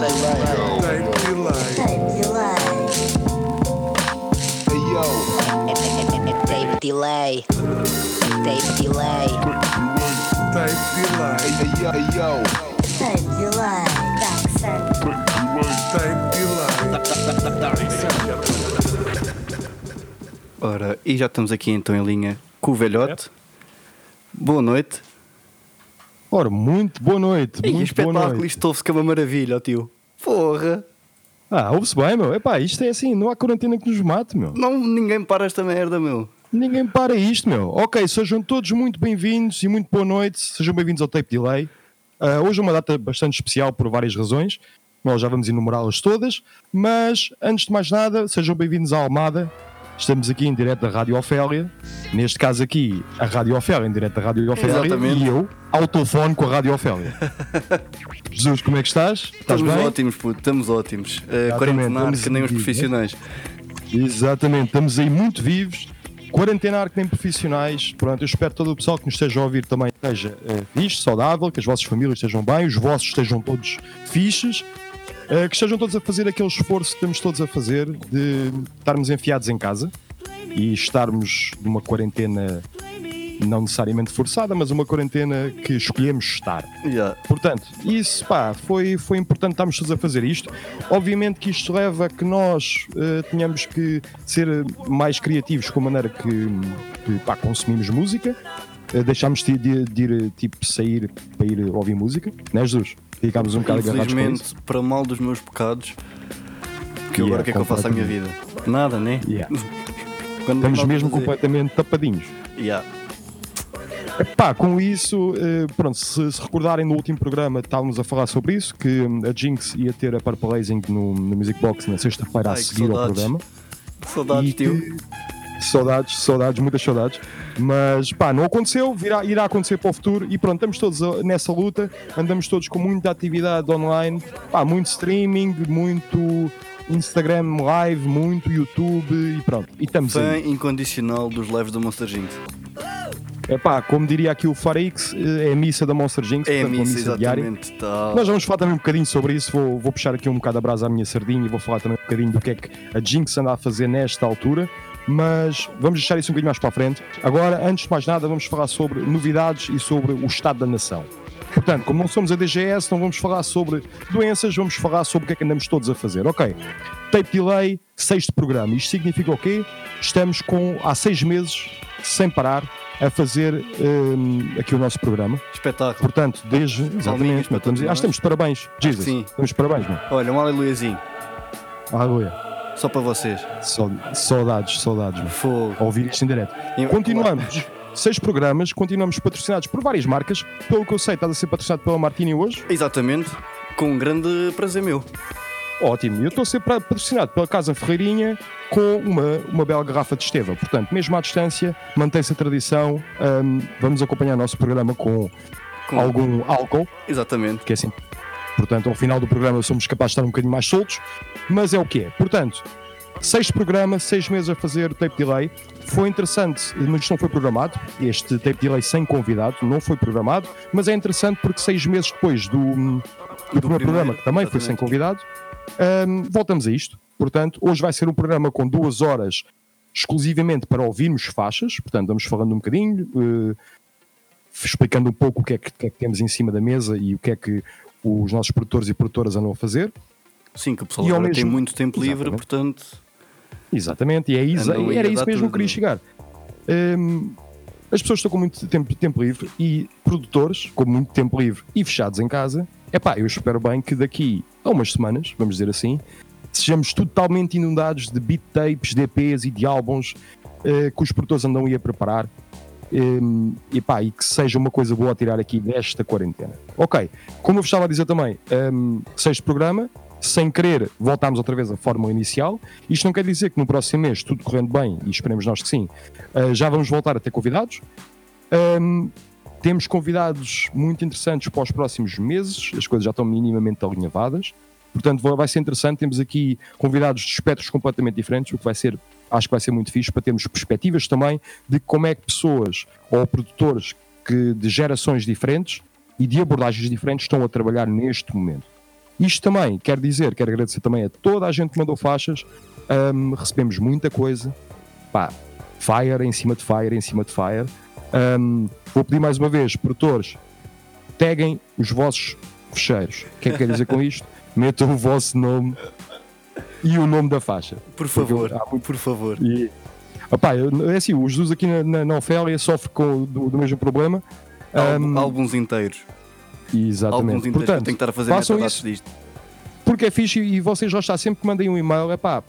Tape delay. Tape delay. Tape delay. Tape delay. Tape delay. Tape delay. Ora, e já estamos aqui então em linha com o velhote. Boa noite. Ora, muito boa noite. E muito espetáculo, isto ouve-se que é uma maravilha, ó tio. Porra! Ah, ouve-se bem, meu. Epá, isto é assim, não há quarentena que nos mate, meu. Não, ninguém para esta merda, meu. Ninguém para isto, meu. Ok, sejam todos muito bem-vindos e muito boa noite. Sejam bem-vindos ao Tape Delay. Ah, hoje é uma data bastante especial por várias razões. Nós já vamos enumerá-las todas. Mas, antes de mais nada, sejam bem-vindos à Almada. Estamos aqui em direto da Rádio Ofélia. Neste caso aqui, a Rádio Ofélia, em direto da Rádio Ofélia. Exatamente. E eu, ao telefone com a Rádio Ofélia. Jesus, como é que estás? Estás Estamos bem? ótimos, puto, estamos ótimos. Uh, Quarentenar que nem os profissionais. Exatamente, estamos aí muito vivos. Quarentenar que nem profissionais. Pronto, eu espero que todo o pessoal que nos esteja a ouvir também esteja eh, fixe, saudável, que as vossas famílias estejam bem, os vossos estejam todos fixes, eh, que estejam todos a fazer aquele esforço que estamos todos a fazer de estarmos enfiados em casa e estarmos numa quarentena não necessariamente forçada, mas uma quarentena que escolhemos estar. Yeah. Portanto, isso pá, foi, foi importante estarmos todos a fazer isto. Obviamente que isto leva a que nós eh, tenhamos que ser mais criativos com a maneira que, que pá, consumimos música. Eh, deixámos de, de- de ir tipo sair para ir ouvir música, né, Jesus? Ficámos um bocado agarrados com isso. Para mal dos meus pecados, que Yeah, agora o que é que eu faço à minha vida? Nada, né? Yeah. Quando Estamos mesmo fazer- completamente tapadinhos. Yeah. Pá, com isso, eh, pronto, se, se recordarem no último programa estávamos a falar sobre isso, que hum, a Jinx ia ter a Purple Hazing no, no Music Box na sexta-feira a Ai, que seguir ao saudades. programa. Saudades, E tio. que- Saudades, saudades, muitas saudades. Mas pá, não aconteceu, virá, irá acontecer para o futuro e pronto, estamos todos a- nessa luta, andamos todos com muita atividade online, pá, muito streaming, muito Instagram live, muito YouTube e pronto. E estamos Fã aí. incondicional dos lives do Monster Jinx. É pá, como diria aqui o Farix, é a missa da Monster Jinx, É a portanto, uma missa, diária. exatamente. Tal. Nós vamos falar também um bocadinho sobre isso. Vou, vou puxar aqui um bocado a brasa à minha sardinha e vou falar também um bocadinho do que é que a Jinx anda a fazer nesta altura. Mas vamos deixar isso um bocadinho mais para a frente. Agora, antes de mais nada, vamos falar sobre novidades e sobre o estado da nação. Portanto, como não somos a DGS, não vamos falar sobre doenças, vamos falar sobre o que é que andamos todos a fazer. Ok, tape delay, sexto programa. Isto significa o quê? Estamos com, há seis meses, sem parar, a fazer hum, aqui o nosso programa. Espetáculo. Portanto, desde. Exatamente, estamos, acho que estamos de parabéns. Jesus, sim. estamos de parabéns, meu. Olha, um aleluiazinho. Aleluia. Só para vocês. Sau- Saudades, saudades. Fogo. Ouvir isto em direto. Continuamos. Seis programas, continuamos patrocinados por várias marcas. Pelo que eu sei, estás a ser patrocinado pela Martini hoje. Exatamente. Com um grande prazer meu. Ótimo. Eu estou a ser patrocinado pela Casa Ferreirinha com uma, uma bela garrafa de Esteva. Portanto, mesmo à distância, mantém-se a tradição. Hum, vamos acompanhar o nosso programa com, Com- algum álcool. Exatamente. que é assim. Portanto, ao final do programa somos capazes de estar um bocadinho mais soltos, mas é o que é. Portanto, seis programas, seis meses a fazer tape delay. Foi interessante, mas isto não foi programado. Este tape delay sem convidado não foi programado, mas é interessante porque seis meses depois do, do, primeiro primeiro, programa, que também foi sem exatamente. convidado, hum, voltamos a isto. Portanto, hoje vai ser um programa com duas horas exclusivamente para ouvirmos faixas. Portanto, vamos falando um bocadinho, eh, explicando um pouco o que, é que, o que é que temos em cima da mesa e o que é que os nossos produtores e produtoras andam a fazer. Sim, que o pessoal E agora tem mesmo- muito tempo livre, Exatamente. portanto. Exatamente, e é isso, era isso mesmo que eu queria chegar. Hum, as pessoas estão com muito tempo, tempo livre e produtores com muito tempo livre e fechados em casa. Epá, eu espero bem que daqui a umas semanas, vamos dizer assim, sejamos totalmente inundados de beat tapes, de EPs e de álbuns eh, que os produtores andam aí a preparar. Hum, epá, e que seja uma coisa boa a tirar aqui desta quarentena. Ok, como eu vos estava a dizer também, hum, sexto programa, sem querer voltámos outra vez à fórmula inicial. Isto não quer dizer que no próximo mês, tudo correndo bem, e esperemos nós que sim, uh, já vamos voltar a ter convidados. Um, temos convidados muito interessantes para os próximos meses, as coisas já estão minimamente alinhavadas. Portanto, vai ser interessante. Temos aqui convidados de espectros completamente diferentes, o que vai ser, acho que vai ser muito fixe para termos perspectivas também de como é que pessoas ou produtores que, de gerações diferentes e de abordagens diferentes estão a trabalhar neste momento. Isto também quer dizer, quero agradecer também a toda a gente que mandou faixas. Ahm, recebemos muita coisa. Pá, fire em cima de fire, em cima de fire. Ahm, vou pedir mais uma vez, produtores, taguem os vossos fecheiros. O que é que quer dizer com isto? Metam o vosso nome e o nome da faixa. Por favor, muito- por favor. E, opá, eu- é assim, o Jesus aqui na, na, na Ofélia sofre com, do, do mesmo problema. Ahm, Álbuns inteiros. Álbuns exatamente. inteiros. eu Portanto, tenho que estar a fazer façam isso. disto. porque é fixe e vocês já está sempre que mandem um e-mail, é pá,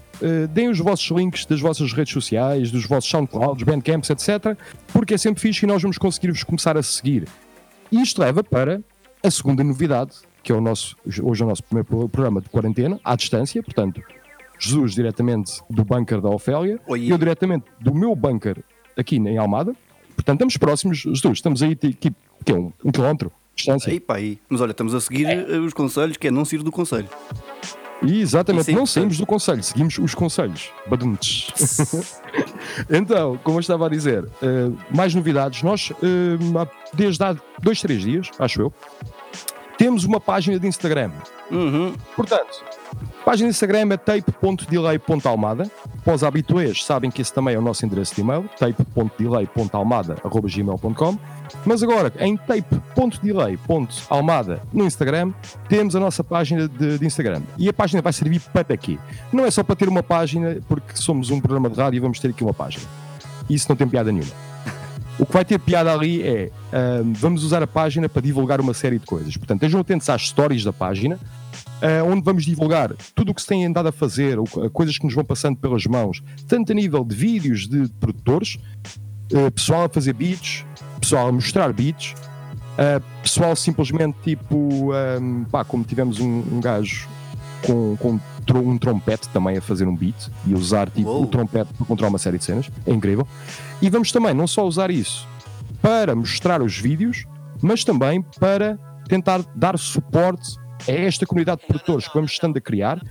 deem os vossos links das vossas redes sociais, dos vossos SoundClouds, Bandcamps, etc. Porque é sempre fixe e nós vamos conseguir-vos começar a seguir. E isto leva para a segunda novidade, que é o nosso, hoje é o nosso primeiro pro- programa de quarentena, à distância, portanto, Jesus diretamente do bunker da Ofélia, Oi. e eu diretamente do meu bunker aqui em Almada. Portanto, estamos próximos, Jesus, estamos aí, tipo, que é um, um quilómetro de distância. Aí, pá, aí. Mas olha, estamos a seguir eh, os conselhos, que é não sair do conselho. E exatamente, Isso é não importante. saímos do conselho, seguimos os conselhos. Baduntes. então, como eu estava a dizer, eh, mais novidades. Nós, há- desde há dois, três dias, acho eu, temos uma página de Instagram. Uhum. Portanto, página de Instagram é tape.delay.almada. Os habituês, sabem que esse também é o nosso endereço de e-mail, tape.delay.almada.gmail.com. Mas agora, em tape.delay.almada no Instagram, temos a nossa página de, de Instagram. E a página vai servir para quê? Não é só para ter uma página, porque somos um programa de rádio e vamos ter aqui uma página. Isso não tem piada nenhuma. O que vai ter piada ali é ahm, vamos usar a página para divulgar uma série de coisas. Portanto, estejam atentos às stories da página, ah, onde vamos divulgar tudo o que se tem andado a fazer, coisas que nos vão passando pelas mãos, tanto a nível de vídeos de produtores, ah, pessoal a fazer beats, pessoal a mostrar beats, ah, pessoal simplesmente tipo, ahm, pá, como tivemos um, um gajo com, com um trompete também a fazer um beat e usar tipo, o trompete para controlar uma série de cenas, é incrível. E vamos também não só usar isso para mostrar os vídeos, mas também para tentar dar suporte a esta comunidade de produtores que vamos estando a criar,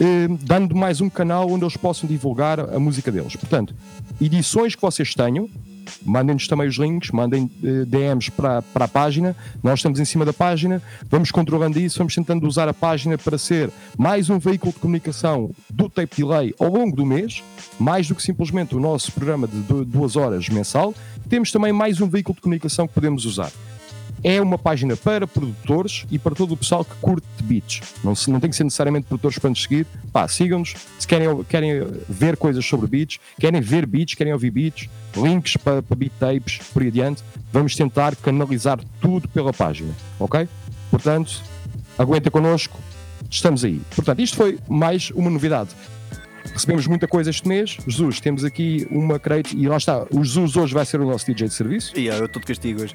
eh, dando mais um canal onde eles possam divulgar a música deles. Portanto, edições que vocês tenham, mandem-nos também os links, mandem eh, DMs para, para a página, nós estamos em cima da página, vamos controlando isso, vamos tentando usar a página para ser mais um veículo de comunicação do Tape Delay ao longo do mês, mais do que simplesmente o nosso programa de du- duas horas mensal, temos também mais um veículo de comunicação que podemos usar. É uma página para produtores e para todo o pessoal que curte beats. Não, não tem que ser necessariamente produtores para nos seguir. Pá, sigam-nos. Se querem, querem ver coisas sobre beats, querem ver beats, querem ouvir beats, links para, para beat tapes, por aí adiante, vamos tentar canalizar tudo pela página. Ok? Portanto, aguenta connosco. Estamos aí. Portanto, isto foi mais uma novidade. Recebemos muita coisa este mês. Jesus, temos aqui uma crate e lá está. O Jesus hoje vai ser o nosso DJ de serviço. E ah, eu estou de castigo hoje.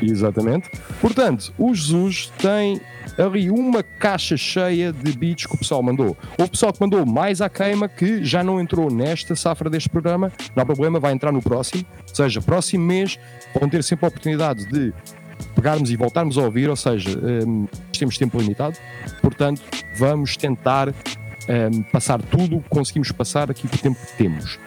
Exatamente. Portanto, o Jesus tem ali uma caixa cheia de beats que o pessoal mandou. Houve pessoal que mandou mais à queima que já não entrou nesta safra deste programa. Não há problema, vai entrar no próximo. Ou seja, próximo mês vão ter sempre a oportunidade de pegarmos e voltarmos a ouvir, ou seja, hum, temos tempo limitado, portanto, vamos tentar hum, passar tudo o que conseguimos passar aqui com o tempo que temos.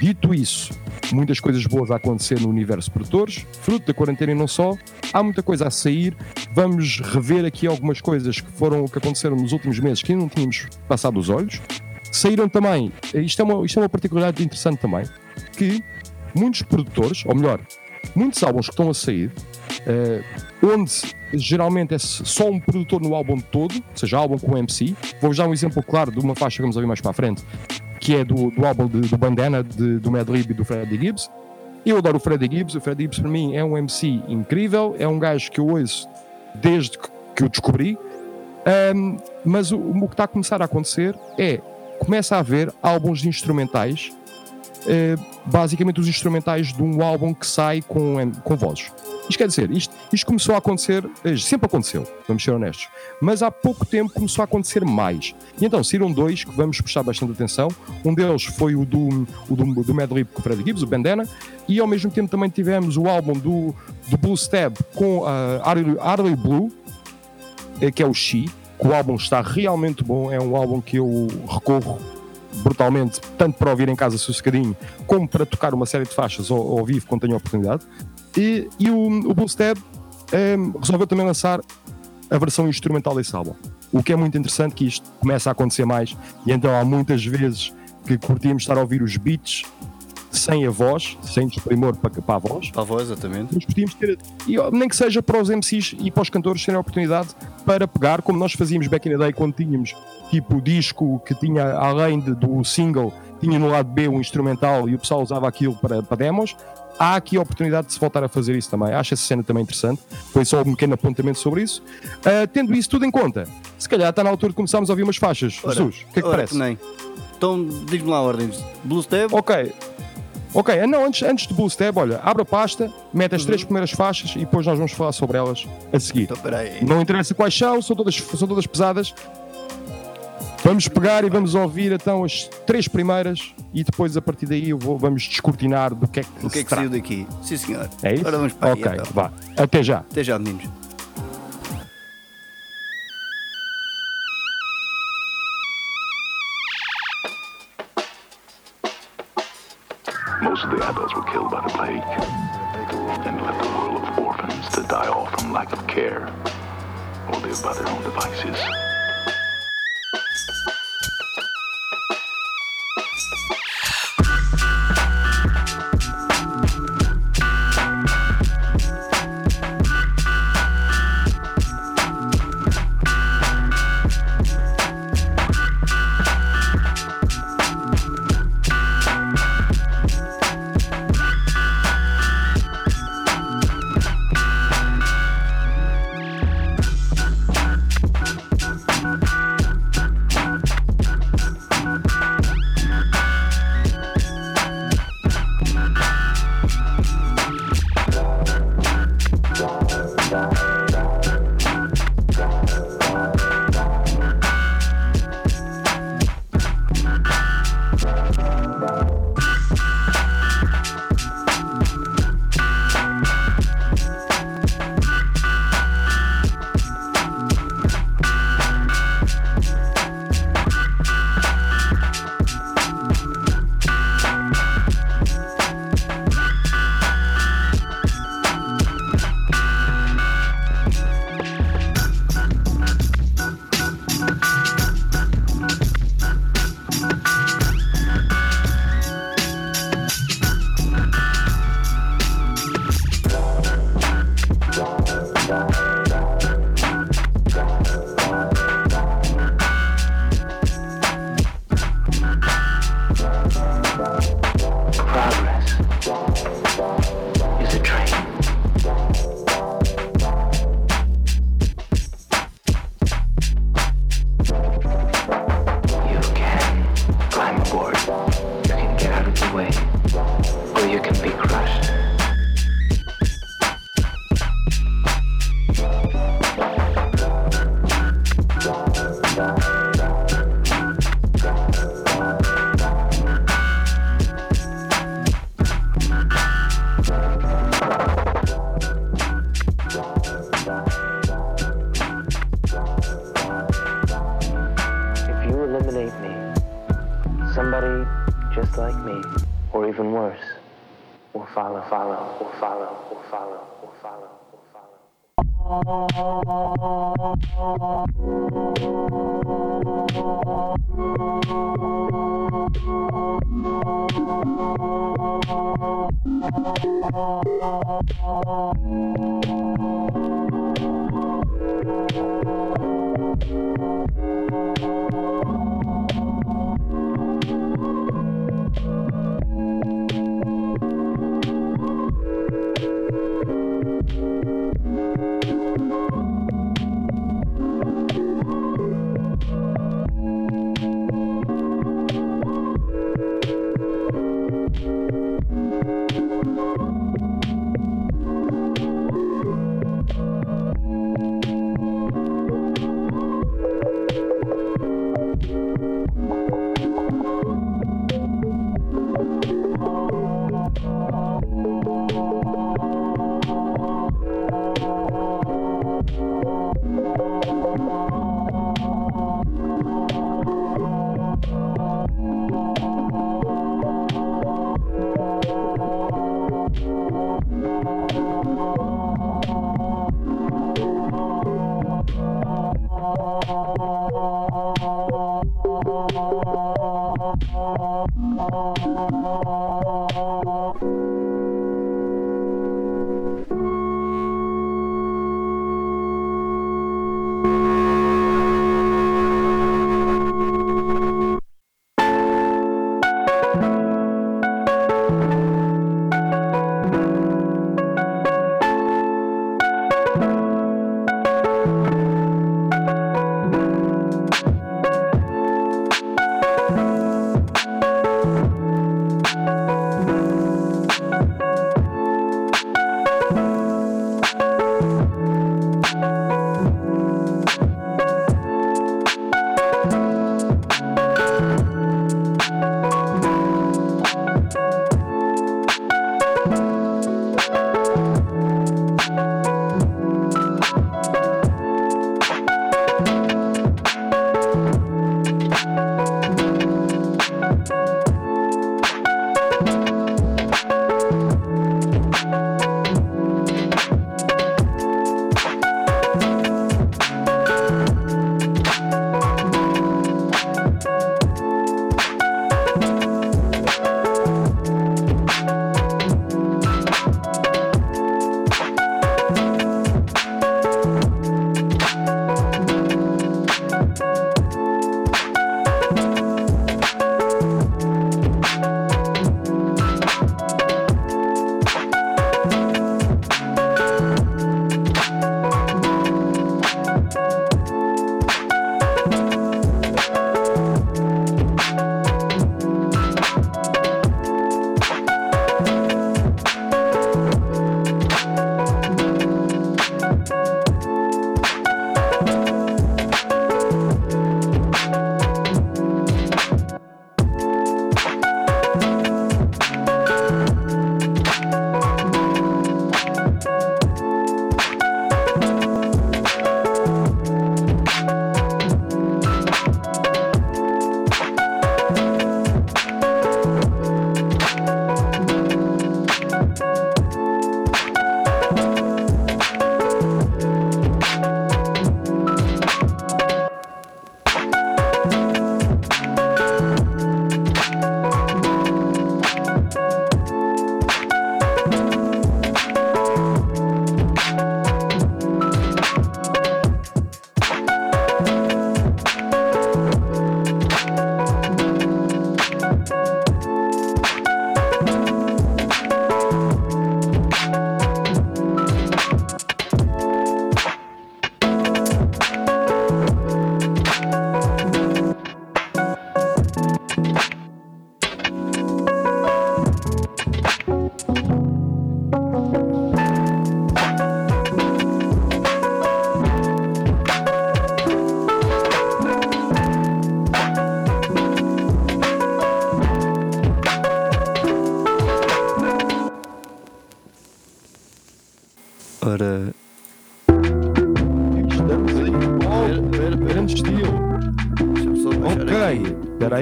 Dito isso, muitas coisas boas a acontecer no universo produtores, fruto da quarentena e não só, há muita coisa a sair. Vamos rever aqui algumas coisas que foram que aconteceram nos últimos meses que ainda não tínhamos passado os olhos. Saíram também, isto é uma, isto é uma particularidade interessante também, que muitos produtores, ou melhor, muitos álbuns que estão a sair, eh, onde geralmente é só um produtor no álbum todo, ou seja, álbum com MC. Vou-vos dar um exemplo claro de uma faixa que vamos ouvir mais para a frente, que é do, do álbum de- do Bandana, de- do Madlib e do Freddie Gibbs. Eu adoro o Freddie Gibbs, o Freddie Gibbs para mim é um MC incrível, é um gajo que eu ouço desde que- eu descobri, Ahm, mas o, o que está a começar a acontecer é, começa a haver álbuns instrumentais, eh, basicamente os instrumentais de um álbum que sai com, com vozes. Isto quer dizer, isto, isto começou a acontecer, eh, sempre aconteceu, vamos ser honestos, mas há pouco tempo começou a acontecer mais. E então saíram dois que vamos prestar bastante atenção. Um deles foi o do, o do, do Madlib com o Fred Gibbs, o Bandana, e ao mesmo tempo também tivemos o álbum do, do Blue Stab com a Arley, Arley Blue, eh, que é o She, que o álbum está realmente bom, é um álbum que eu recorro brutalmente, tanto para ouvir em casa sossegadinho, como para tocar uma série de faixas ao, ao vivo quando tenho a oportunidade. E, e o, o Stab ehm, resolveu também lançar a versão instrumental desse álbum. O que é muito interessante que isto começa a acontecer mais e então há muitas vezes que curtíamos estar a ouvir os beats sem a voz, sem desprimor para, para a voz, Para a voz, exatamente. mas podíamos ter, e, nem que seja para os MCs e para os cantores terem a oportunidade para pegar, como nós fazíamos back in the day quando tínhamos tipo disco que tinha, além de- do single, tinha no lado B um instrumental e o pessoal usava aquilo para, para demos. Há aqui a oportunidade de se voltar a fazer isso também. Acho essa cena também interessante. Foi só um pequeno apontamento sobre isso. Ah, tendo isso tudo em conta, se calhar está na altura de começarmos a ouvir umas faixas. Ora, Jesus, o que é que ora, parece? nem. Então, diz-me lá a ordem. Blue Step, Ok. Ok, ah, não, antes, antes de Blue Step, olha, abre a pasta, mete as três primeiras faixas e depois nós vamos falar sobre elas a seguir. então. Não interessa quais são, são todas, são todas pesadas. Vamos pegar e vamos ouvir então as três primeiras e depois a partir daí eu vou, vamos descortinar do que é que O que é se que saiu daqui? Sim, senhor. É isso? Ora, vamos para aí, ok, então. vá. Até já. Até já, meninos. Most of the adults were killed by the plague and left a world of orphans to die off from lack of care or live by their own devices.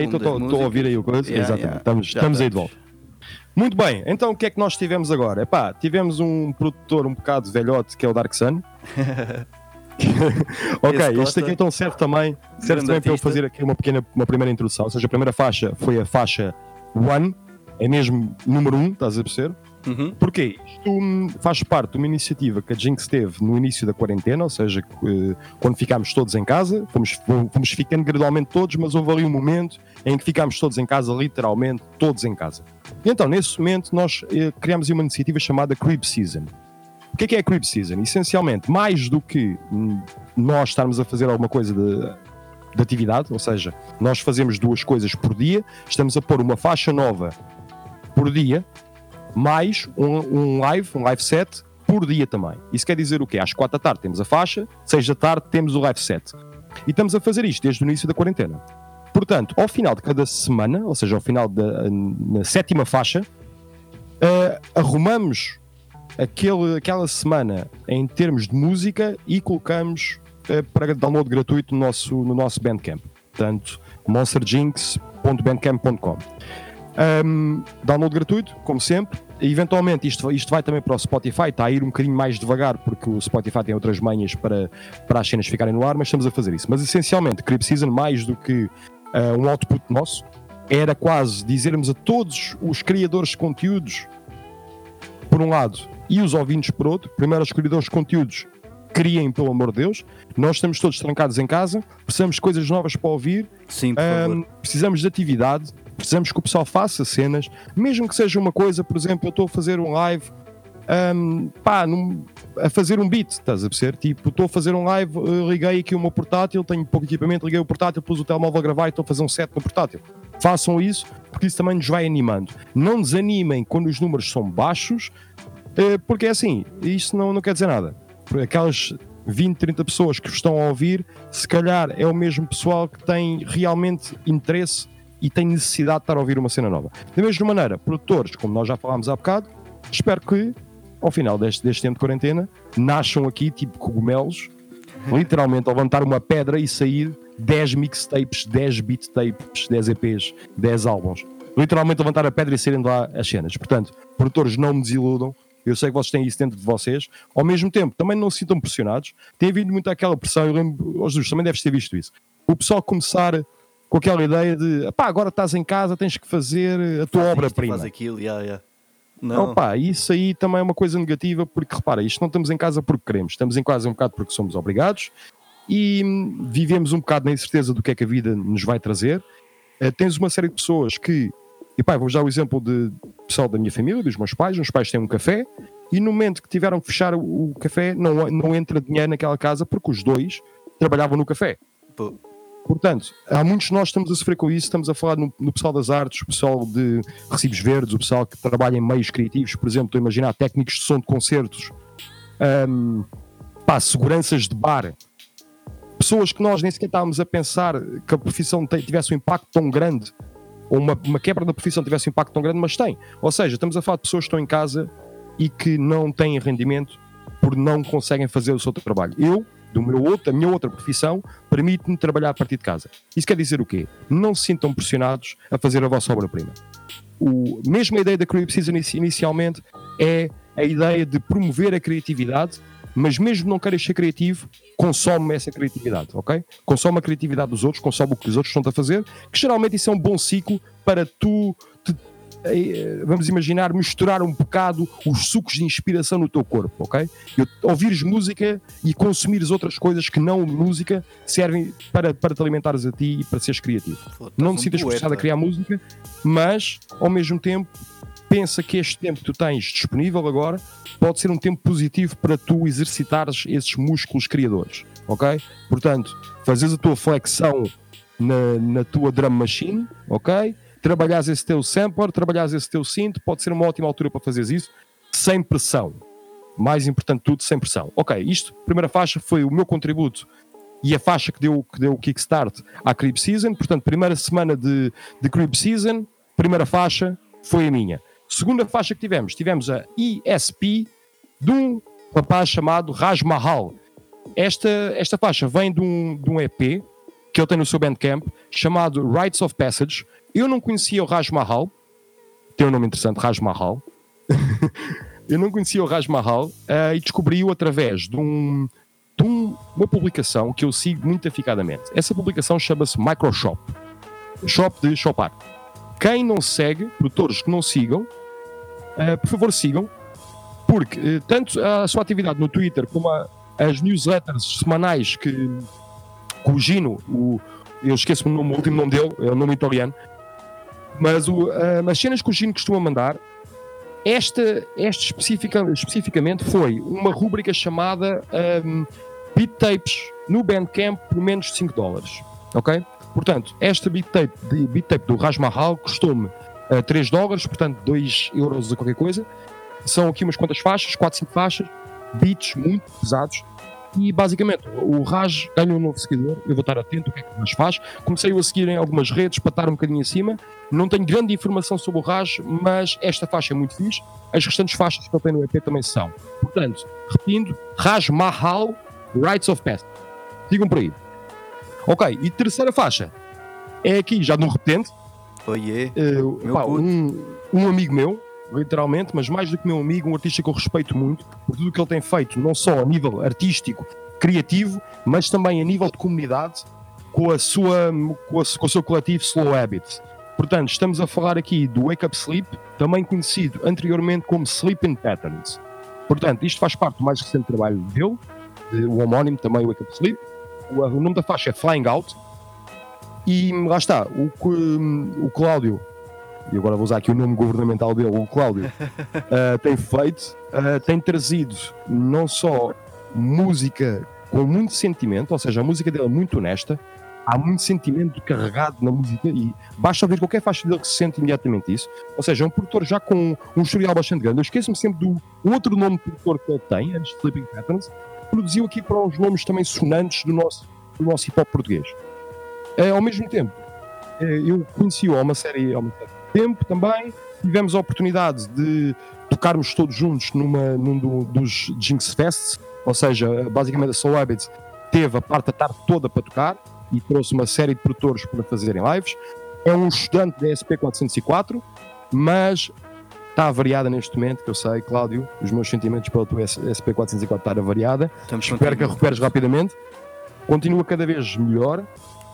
Aí, estou a ouvir aí o coisa. Yeah, Exatamente. yeah. Estamos, estamos aí de volta. Muito bem, então o que é que nós tivemos agora? Epá, tivemos um produtor um bocado velhote que é o Dark Sun. ok, Esse este aqui então serve também, serve também para eu fazer aqui uma pequena uma primeira introdução. Ou seja, a primeira faixa foi a faixa One, é mesmo número 1, um, estás a perceber? Uhum. Porquê? Isto hum, faz parte de uma iniciativa que a Jinx teve no início da quarentena, ou seja, eh, quando ficámos todos em casa, fomos, fomos ficando gradualmente todos, mas houve ali um momento em que ficámos todos em casa, literalmente todos em casa. E então, nesse momento, nós eh, criámos uma iniciativa chamada Crib Season. O que é que é a Crib Season? Essencialmente, mais do que hum, nós estarmos a fazer alguma coisa de, de atividade, ou seja, nós fazemos duas coisas por dia, estamos a pôr uma faixa nova por dia, mais um, um live, um live set por dia também. Isso quer dizer o quê? Às quatro da tarde temos a faixa, seis da tarde temos o live set. E estamos a fazer isto desde o início da quarentena. Portanto, ao final de cada semana, ou seja, ao final da sétima faixa, eh, arrumamos aquele, aquela semana em termos de música e colocamos eh, para download gratuito no nosso, no nosso Bandcamp. Portanto, monsterjinx.bandcamp.com. Um, download gratuito, como sempre. eventualmente isto, isto vai também para o Spotify, está a ir um bocadinho mais devagar porque o Spotify tem outras manhas para, para as cenas ficarem no ar, mas estamos a fazer isso. Mas essencialmente, Crip Season, mais do que ah, um output nosso, era quase dizermos a todos os criadores de conteúdos, por um lado, e os ouvintes por outro, primeiro os criadores de conteúdos, criem pelo amor de Deus, nós estamos todos trancados em casa, precisamos de coisas novas para ouvir, Sim. Ahm, precisamos de atividade, precisamos que o pessoal faça cenas, mesmo que seja uma coisa, por exemplo, eu estou a fazer um live, ahm, pá, num- a fazer um beat, estás a perceber? Tipo, estou a fazer um live, eh, liguei aqui o meu portátil, tenho pouco equipamento, liguei o portátil, pus o telemóvel a gravar e estou a fazer um set no portátil. Façam isso, porque isso também nos vai animando. Não desanimem quando os números são baixos, eh, porque é assim, isto não, não quer dizer nada. Aquelas 20, 30 pessoas que estão a ouvir, se calhar é o mesmo pessoal que tem realmente interesse e tem necessidade de estar a ouvir uma cena nova. Da mesma maneira, produtores, como nós já falámos há bocado, espero que ao final deste, deste tempo de quarentena nasçam aqui tipo cogumelos, literalmente a levantar uma pedra e sair 10 mixtapes, 10 beat tapes, 10 EPs, 10 álbuns. Literalmente levantar a pedra e saírem de lá as cenas. Portanto, produtores, não me desiludam. Eu sei que vocês têm isso dentro de vocês. Ao mesmo tempo, também não se sintam pressionados. Tem havido muito aquela pressão. Eu lembro, os também deves ter visto isso. O pessoal começar com aquela ideia de pá, agora estás em casa, tens que fazer a tua isto, obra-prima. Faz aquilo, yeah, yeah. Não, Opa, isso aí também é uma coisa negativa, porque repara, isto não estamos em casa porque queremos, estamos em casa um bocado porque somos obrigados e hum, vivemos um bocado na incerteza do que é que a vida nos vai trazer. Eh, tens uma série de pessoas que, e pá, vou dar o exemplo de pessoal da minha família, dos meus pais, os meus pais têm um café e no momento que tiveram que fechar o, o café, não, não entra dinheiro naquela casa porque os dois trabalhavam no café. pô, Portanto, há muitos de nós que estamos a sofrer com isso, estamos a falar no, no pessoal das artes, o pessoal de recibos verdes, o pessoal que trabalha em meios criativos, por exemplo, estou a imaginar técnicos de som de concertos, ahm, pá, seguranças de bar, pessoas que nós nem sequer estávamos a pensar que a profissão tivesse um impacto tão grande, ou uma, uma quebra da profissão tivesse um impacto tão grande, mas tem. Ou seja, estamos a falar de pessoas que estão em casa e que não têm rendimento por não conseguem fazer o seu trabalho. Eu, do meu outro, da minha outra profissão, permite-me trabalhar a partir de casa. Isso quer dizer o quê? Não se sintam pressionados a fazer a vossa obra-prima. O, mesmo a ideia da Creative Season inici- inicialmente é a ideia de promover a criatividade, mas mesmo não queres ser criativo, consome essa criatividade, ok? Consome a criatividade dos outros, consome o que os outros estão a fazer, que geralmente isso é um bom ciclo para tu, vamos imaginar, misturar um bocado os sucos de inspiração no teu corpo, ok? Ouvires música e consumires outras coisas que não música servem para, para te alimentares a ti e para seres criativo. pô, estás Não te sintas forçado a criar música, mas ao mesmo tempo pensa que este tempo que tu tens disponível agora pode ser um tempo positivo para tu exercitares esses músculos criadores, ok? Portanto, fazes a tua flexão na, na tua drum machine, ok? Trabalhas esse teu sampler, trabalhas esse teu synth, pode ser uma ótima altura para fazeres isso, sem pressão. Mais importante tudo, sem pressão. Ok, isto, primeira faixa, foi o meu contributo e a faixa que deu, que deu o kickstart à Crib Season. Portanto, primeira semana de, de Crib Season, primeira faixa foi a minha. Segunda faixa que tivemos, tivemos a ESP de um rapaz chamado Raj Mahal. Esta, esta faixa vem de um, de um EP que ele tem no seu Bandcamp chamado Rites of Passage. Eu não conhecia o Raj Mahal, tem um nome interessante, Raj Mahal. Eu não conhecia o Raj Mahal eh, e descobri-o através de, um, de um- uma publicação que eu sigo muito aficadamente. Essa publicação chama-se Microshop. Shop de shopar. Quem não segue, produtores que não sigam, eh, por favor sigam, porque eh, tanto a sua atividade no Twitter como a- as newsletters semanais que, que o eu esqueço-me o, nome, o último nome dele, é o nome italiano, mas o, eh, as cenas que o Gino costuma mandar, esta, esta especifica, especificamente foi uma rúbrica chamada um, Beat Tapes no Bandcamp por menos de 5 dólares. Ok? Portanto, esta beat tape, de, beat tape do Raj Mahal custou-me uh, 3 dólares, portanto 2 euros a qualquer coisa. São aqui umas quantas faixas, 4, 5 faixas, beats muito pesados. E basicamente o Raj ganha um novo seguidor. Eu vou estar atento ao que é que o Raj faz. Comecei a seguir em algumas redes para estar um bocadinho acima. Não tenho grande informação sobre o Raj, mas esta faixa é muito fixe. As restantes faixas que ele tem no EP também são. Portanto, repetindo, Raj Mahal, Rites of Past. Sigam por aí. Ok, e terceira faixa. É aqui, já num repetente, Oiê. eh, Meu pá, puto. um, um amigo meu, literalmente, mas mais do que meu amigo, um artista que eu respeito muito por tudo o que ele tem feito, não só a nível artístico, criativo, mas também a nível de comunidade, com, a sua, com, a, com o seu coletivo Slow Habits. Portanto, estamos a falar aqui do Wake Up Sleep, também conhecido anteriormente como Sleeping Patterns. Portanto, isto faz parte do mais recente trabalho dele, de- o homónimo também Wake Up Sleep. O, o nome da faixa é Flying Out. E lá está, o, o Cláudio, e agora vou usar aqui o nome governamental dele, o Cláudio, eh, tem feito, eh, tem trazido não só música com muito sentimento, ou seja, a música dele é muito honesta, há muito sentimento carregado na música e basta ouvir qualquer faixa dele que se sente imediatamente isso. Ou seja, é um produtor já com um historial bastante grande. Eu esqueço-me sempre do outro nome de produtor que ele tem, antes de Sleeping Patterns, produziu aqui para uns nomes também sonantes do nosso, do nosso hip hop português. Eh, ao mesmo tempo, eh, eu conheci-o há uma série, há uma série tempo também, tivemos a oportunidade de tocarmos todos juntos numa, num do- dos Jinx Fests, ou seja, basicamente a Soul Habits teve a parte da tarde toda para tocar e trouxe uma série de produtores para fazerem lives. É um estudante da SP404, mas está avariada neste momento, que eu sei, Cláudio, os meus sentimentos pela tua SP404 estar avariada. Estamos Espero que a recuperes rapidamente. Continua cada vez melhor.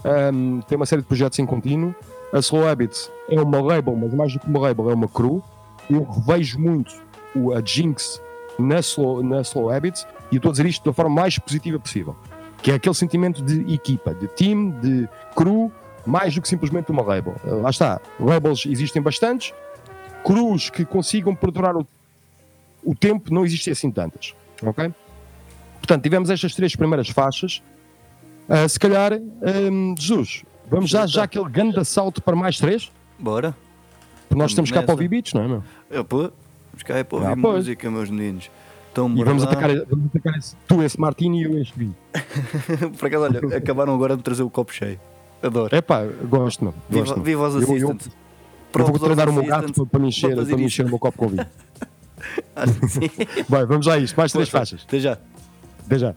Ahm, tem uma série de projetos em contínuo. A Slow Habits é uma label, mas mais do que uma label, é uma crew. Eu revejo muito o, a Jinx na Slow, na Slow Habits e estou a dizer isto da forma mais positiva possível. Que é aquele sentimento de equipa, de team, de crew, mais do que simplesmente uma label. Ah, Lá está. Labels existem bastantes. Crews que consigam perdurar o, o tempo não existem assim tantas. Ok? Portanto, tivemos estas três primeiras faixas. Ah, se calhar, hum, Jesus, vamos dar já aquele grande assalto para mais três? Bora. Porque nós estamos cá para ouvir beats, não é? Meu? Eu, pô, vamos cá é para ouvir Ah, música, meus meninos. Então, E vamos lá. atacar, vamos atacar esse, tu, esse Martini e eu este vinho. Por acaso, olha, acabaram agora de trazer o copo cheio. Adoro. É pá, gosto, meu. Viva, Gosto, viva os Eu- eu- assistants. Eu, vou treinar o meu gato para, para me encher, para para encher o meu copo com vinho. Acho que sim. Bem, vamos lá a isto. Mais três faixas. Até já. Até já.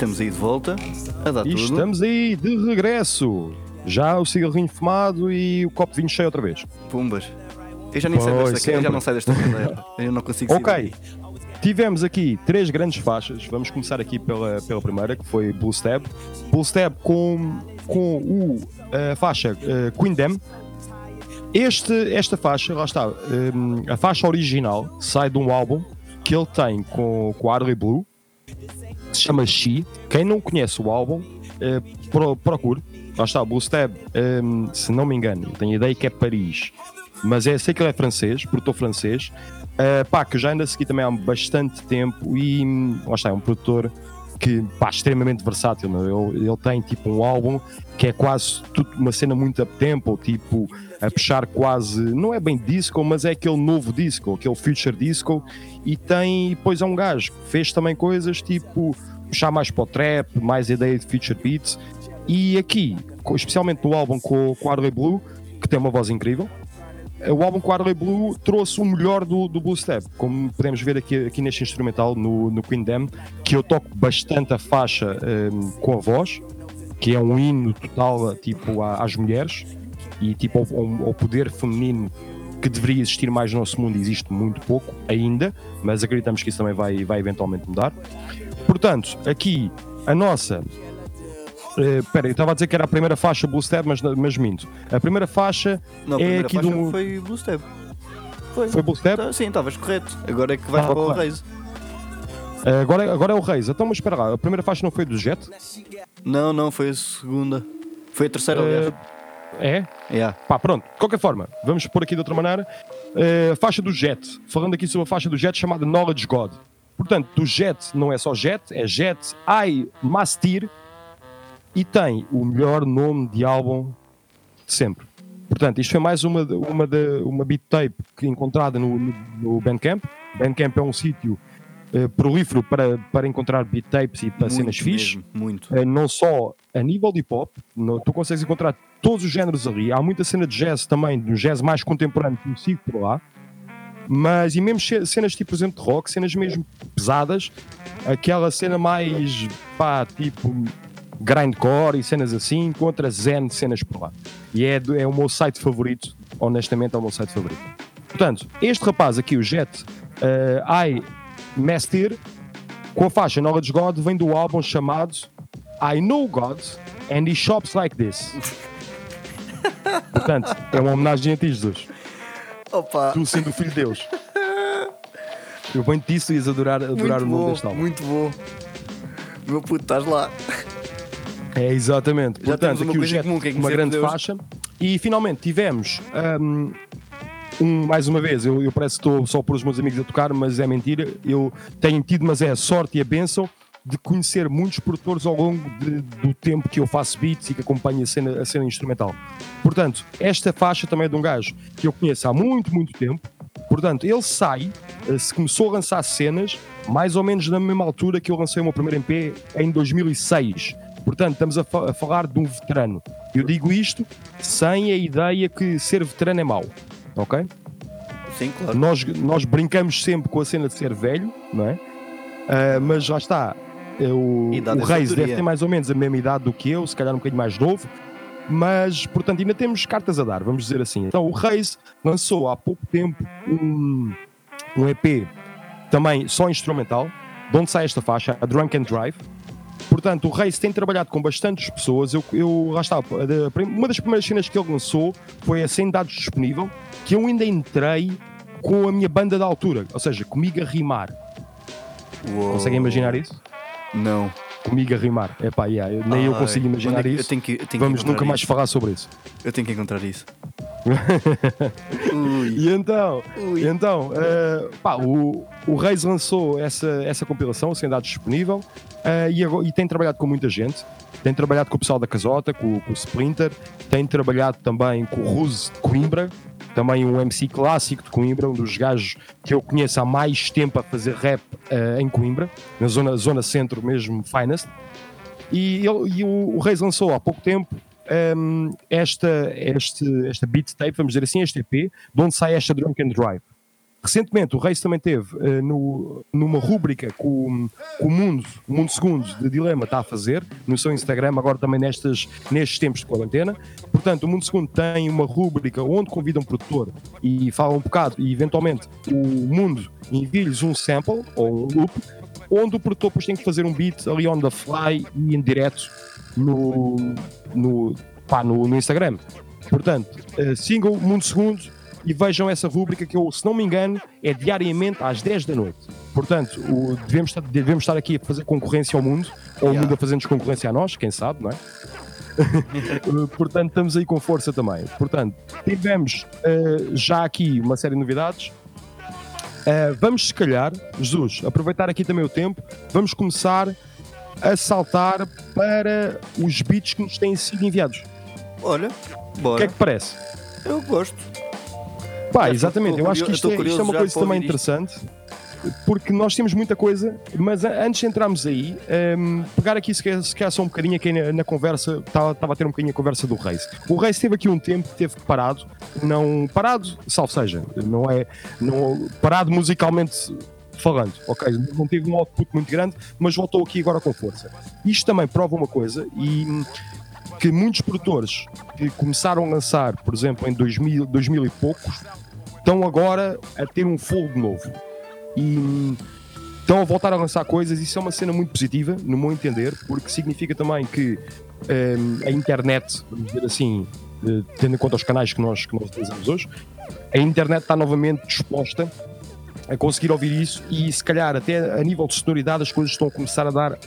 Estamos aí de volta a dar E tudo. estamos aí de regresso. Já o cigarrinho fumado e o copo de vinho cheio outra vez. Pumbas. Eu já nem sei desta, eu já não sei desta cadeira. Eu não consigo Ok. Tivemos aqui três grandes faixas. Vamos começar aqui pela, pela primeira, que foi Blue Stab. Blue Stab com, com o, a faixa eh, Queen Dem. Este, esta faixa, lá está, hum, a faixa original sai de um álbum que ele tem com, com a Harley Blue, se chama She. Quem não conhece o álbum, eh, pro- procure. Lá está, hum, se não me engano, tenho ideia que é Paris, mas é, sei que ele é francês, produtor francês. Uh, pá, que eu já ando a seguir também há bastante tempo e hum, lá está, é um produtor que pá, extremamente versátil. meu. Ele, ele tem tipo um álbum que é quase tudo uma cena muito up tempo, tipo a puxar quase, não é bem disco, mas é aquele novo disco, aquele future disco. E tem, depois é um gajo que fez também coisas tipo puxar mais para o trap, mais ideia de future beats. E aqui, especialmente no álbum com, com a Harley Blue, que tem uma voz incrível, o álbum Harley Blue trouxe o melhor do, do Blue Step, como podemos ver aqui, aqui neste instrumental no, no Queen Dem, que eu toco bastante a faixa hum, com a voz, que é um hino total tipo às mulheres e tipo ao- ao poder feminino que deveria existir mais no nosso mundo, existe muito pouco ainda, mas acreditamos que isso também vai, vai eventualmente mudar. Portanto, aqui a nossa eh, Espera, eu estava a dizer que era a primeira faixa Blue Step, mas, mas minto. A primeira faixa Não, a é primeira aqui faixa do. foi Blue Step. Foi. Foi Blue Step? Tá, Sim, estavas correto. Agora é que vais Ah, para o. Reis. Eh, Agora, é- agora é o Reis. Então, mas espera lá, a primeira faixa não foi do Jet? Não, não, foi a segunda. Foi a terceira, aliás. É? Yeah. Pá, pronto. De qualquer forma, vamos pôr aqui de outra maneira. Eh, faixa do Jet. Falando aqui sobre a faixa do Jet chamada Knowledge God. Portanto, do Jet não é só Jet, é Jet I Mastir e tem o melhor nome de álbum de sempre. Portanto, isto foi mais uma, uma, de- uma beat tape que encontrada no, no, no Bandcamp. Bandcamp é um sítio eh, prolífero para, para encontrar beat tapes e para Muito cenas fixe. Muito. Eh, não só a nível de hip hop, no- tu consegues encontrar todos os géneros ali. Há muita cena de jazz também, do jazz mais contemporâneo que eu sigo por lá. Mas, e mesmo ce- cenas tipo, por exemplo, de rock, cenas mesmo pesadas, aquela cena mais, pá, tipo, grindcore e cenas assim, encontra zen cenas por lá. E é, é o meu site favorito, honestamente, é o meu site favorito. Portanto, este rapaz aqui, o Jet, eh, I Master, com a faixa Knowledge God, vem do álbum chamado I Know God and He Shops Like This. Portanto, é uma homenagem a ti, Jesus. Opa! Tu sendo o filho de Deus. Eu bem disse, tu ias adorar, adorar Muito o nome bom, deste álbum. muito bom. Meu puto, estás lá. É, exatamente. Já Portanto, uma aqui o Jet, comum, que é uma grande Deus. faixa. E finalmente tivemos, um, um, mais uma vez, eu, eu parece que estou só por os meus amigos a tocar, mas é mentira. Eu tenho tido, mas é a sorte e a bênção de conhecer muitos produtores ao longo de- do tempo que eu faço beats e que acompanho a cena, a cena instrumental. Portanto, esta faixa também é de um gajo que eu conheço há muito, muito tempo. Portanto, ele sai, eh, se começou a lançar cenas, mais ou menos na mesma altura que eu lancei o meu primeiro MP em 2006. Portanto, estamos a, fa- a falar de um veterano. Eu digo isto sem a ideia que ser veterano é mau, ok? Sim, claro. Nós, nós brincamos sempre com a cena de ser velho, não é? Ah, mas lá está. eh, O, Idade o é Reis deve ter mais ou menos a mesma idade do que eu, se calhar um bocadinho mais novo, mas portanto ainda temos cartas a dar, vamos dizer assim. Então o Reis lançou há pouco tempo um, um EP também só instrumental, de onde sai esta faixa, a Drunk and Drive. Portanto, o Reis tem trabalhado com bastantes pessoas. Eu, eu lá está, uma das primeiras cenas que ele lançou foi a Sem Dados Disponível, que eu ainda entrei com a minha banda da altura, ou seja, comigo a rimar. Uou. Conseguem imaginar isso? Não. Comigo a rimar. Epá, yeah, eu- nem eu consigo imaginar é que- Eu isso. tenho que, tenho Vamos nunca mais isso. falar sobre isso. Eu tenho que encontrar isso. E então, Ui. então eh, pá, o, o Reis lançou essa, essa compilação, sem dados disponível, eh, e, e tem trabalhado com muita gente. Tem trabalhado com o pessoal da Casota, com, com o Splinter, tem trabalhado também com o Ruse de Coimbra, também um MC clássico de Coimbra, um dos gajos que eu conheço há mais tempo a fazer rap eh, em Coimbra, na zona, zona centro mesmo, finest. E, ele, e o, o Reis lançou há pouco tempo hum, esta, este, esta beat tape, vamos dizer assim, este EP, de onde sai esta Drunk Drive. Recentemente, o Reis também teve eh, no, numa rúbrica que o, o Mundo, o Mundo Segundo de Dilema está a fazer no seu Instagram, agora também nestes, nestes tempos de quarentena. Portanto, o Mundo Segundo tem uma rúbrica onde convida um produtor e fala um bocado, e eventualmente o Mundo envia-lhes um sample ou um loop, onde o produtor depois tem que fazer um beat ali on the fly e em direto no, no, pá, no, no Instagram. Portanto, sigam o Mundo Segundo e vejam essa rúbrica que eu, se não me engano, é diariamente às 10 da noite. Portanto, o- devemos, estar, devemos estar aqui a fazer concorrência ao mundo, ou o mundo a fazer-nos concorrência a nós, quem sabe, não é? Uh, Portanto, estamos aí com força também. Portanto, tivemos uh, já aqui uma série de novidades. Uh, vamos, se calhar, Jesus, aproveitar aqui também o tempo, vamos começar a saltar para os beats que nos têm sido enviados. Olha, O que bora. é que parece? Eu gosto. Pá, exatamente, estou eu acho que isto é, isto é uma coisa também interessante, porque nós temos muita coisa, mas antes de entrarmos aí, hum, pegar aqui se calhar, se calhar só um bocadinho aqui na, na conversa, estava a ter um bocadinho a conversa do Reis. O Reis teve aqui um tempo, teve parado, não parado, salvo seja, não é não, parado musicalmente falando, ok? Não teve um output muito grande, mas voltou aqui agora com força. Isto também prova uma coisa e que muitos produtores que começaram a lançar, por exemplo, em 2000, 2000 e poucos, estão agora a ter um fogo novo. E hum, estão a voltar a lançar coisas. Isso é uma cena muito positiva, no meu entender, porque significa também que hum, a internet, vamos dizer assim, eh, tendo em conta os canais que nós, que nós utilizamos hoje, a internet está novamente disposta a conseguir ouvir isso e se calhar até a nível de sonoridade as coisas estão a começar a dar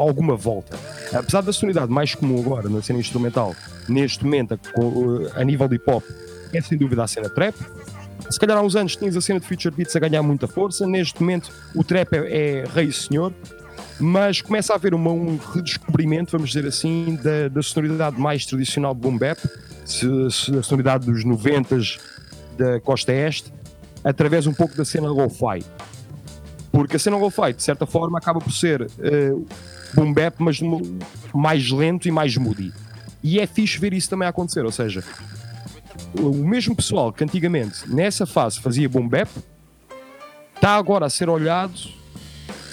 alguma volta. Apesar da sonoridade mais comum agora na cena instrumental, neste momento, a, co- a nível de hip hop, é sem dúvida a cena trap. Se calhar há uns anos tinhas a cena de Future Beats a ganhar muita força, neste momento o trap é, é rei e senhor, mas começa a haver uma- um redescobrimento, vamos dizer assim, da, da sonoridade mais tradicional de boom bap, se- se- a sonoridade dos 90s da costa este, através um pouco da cena lo-fi. Porque a cena lo-fi, de certa forma, acaba por ser eh, boom bap, mas mais lento e mais moody. E é fixe ver isso também acontecer, ou seja, o mesmo pessoal que antigamente nessa fase fazia boom bap está agora a ser olhado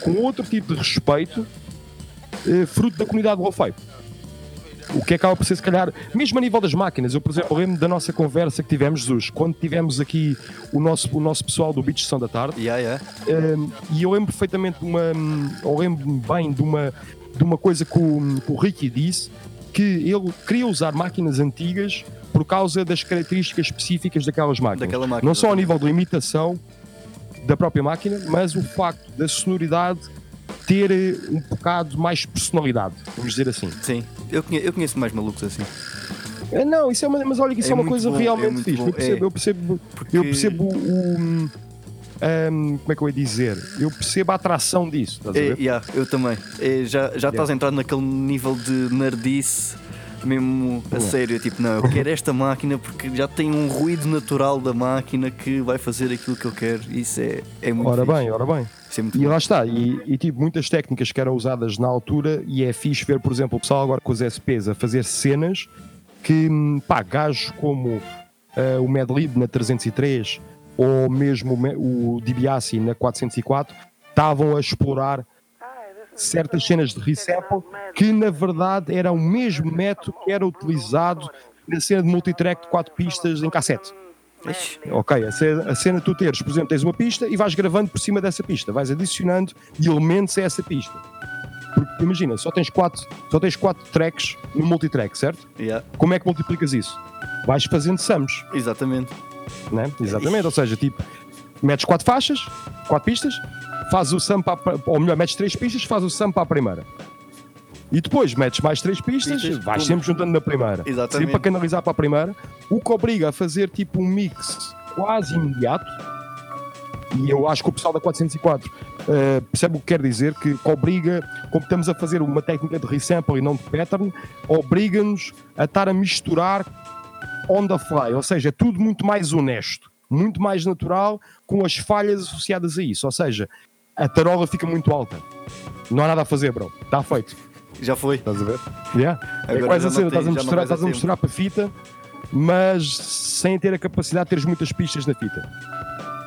com outro tipo de respeito eh, fruto da comunidade lo-fi. O que acaba por ser, se calhar, mesmo a nível das máquinas. Eu, por exemplo, lembro da nossa conversa que tivemos, Jesus, quando tivemos aqui o nosso, o nosso pessoal do Beach Sessão da Tarde. Yeah, yeah. Um, e eu lembro perfeitamente de uma. Eu lembro bem de uma, de uma coisa que o, que o Ricky disse que ele queria usar máquinas antigas por causa das características específicas daquelas máquinas. Daquela máquina, Não só a exatamente. nível de imitação da própria máquina, mas o facto da sonoridade ter eh, um bocado mais personalidade, vamos dizer assim. Sim. Eu conheço, eu conheço mais malucos assim. Eh, Não, isso é uma, mas olha que isso É é, uma coisa bom, é realmente muito fixe. Eu percebo, é. eu percebo, Porque- eu percebo o. hum, hum, como é que eu ia dizer? Eu percebo a atração disso, estás a É, ver? yeah, eu também. É, já já estás a entrar naquele nível de nerdice mesmo a sério. Tipo, não, eu quero esta máquina porque já tem um ruído natural da máquina que vai fazer aquilo que eu quero. Isso é, é muito Ora fixe. bem, ora bem. Isso é muito E bom. lá está, e, e tipo, muitas técnicas que eram usadas na altura, e é fixe ver, por exemplo, o pessoal agora com os SPs a fazer cenas que, hum, pá, gajos como eh, o Madlib na 303 ou mesmo o, Me- o DiBiase na 404 estavam a explorar certas cenas de resample que na verdade era o mesmo método que era utilizado na cena de multitrack de quatro pistas em cassete. Ixi, Ok, a cena, a cena tu teres, por exemplo, tens uma pista e vais gravando por cima dessa pista, vais adicionando elementos a essa pista. Porque imagina, só tens quatro, só tens quatro tracks no multitrack, certo? yeah, Como é que multiplicas isso? Vais fazendo sums, exatamente. né? Exatamente, ou seja, tipo, metes quatro faixas, quatro pistas, fazes o sum para, ou melhor, metes três pistas, fazes o sum para a primeira. E depois metes mais três pistas, Pistas, vais pum. sempre juntando na primeira. Exatamente. Sempre para canalizar para a primeira, o que obriga a fazer tipo um mix quase imediato. E eu acho que o pessoal da 404 eh, percebe o que quer dizer, que obriga, como estamos a fazer uma técnica de resample e não de pattern, obriga-nos a estar a misturar on the fly, ou seja, é tudo muito mais honesto, muito mais natural, com as falhas associadas a isso. Ou seja, a tarola fica muito alta. Não há nada a fazer, bro. Está feito. Já foi. Estás a ver? Yeah. É quase assim, estás a misturar, estás a misturar para a fita, mas sem ter a capacidade de teres muitas pistas na fita.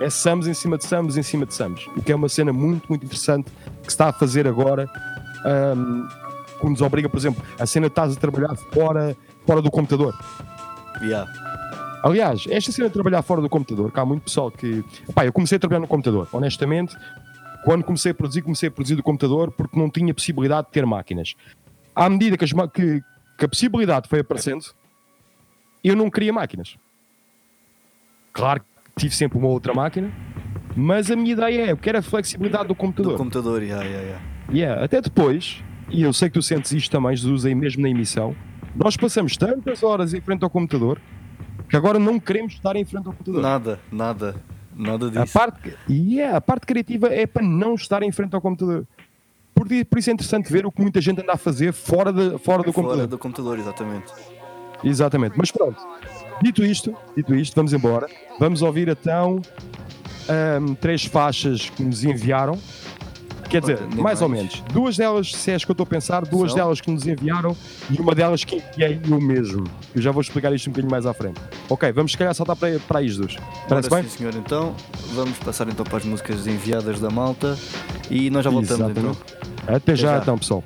É Sams em cima de Sams em cima de Sams. O que é uma cena muito, muito interessante que se está a fazer agora. ahm, que nos obriga, por exemplo, a cena de estás a trabalhar fora, fora do computador. Yeah. Aliás, esta cena de trabalhar fora do computador, que há muito pessoal que. Pá, eu comecei a trabalhar no computador, honestamente. Quando comecei a produzir, comecei a produzir do computador porque não tinha possibilidade de ter máquinas. À medida que, as que- que a possibilidade foi aparecendo, eu não queria máquinas. Claro que tive sempre uma outra máquina, mas a minha ideia é: eu quero a flexibilidade do computador. Do computador, yeah, yeah, yeah. Yeah, até depois, e eu sei que tu sentes isto também, Jesus, aí mesmo na emissão, nós passamos tantas horas em frente ao computador que agora não queremos estar em frente ao computador. Nada, nada, nada A disso. parte, yeah, a parte criativa é para não estar em frente ao computador. Por, por isso é interessante ver o que muita gente anda a fazer fora, de, fora do Fora computador. do computador, exatamente. Exatamente. Mas pronto, dito isto, dito isto, vamos embora. Vamos ouvir então ahm, três faixas que nos enviaram. Quer dizer, nem mais ou mais. menos. Duas delas, se é as que eu estou a pensar, duas São? delas que nos enviaram e uma delas que enviei eu mesmo. Eu já vou explicar isto um bocadinho mais à frente. Ok, vamos se calhar saltar para, para Jesus. Parece Ora, bem? sim, senhor, então vamos passar então para as músicas enviadas da malta e nós já voltamos Exatamente. então. Até já, já. então, pessoal.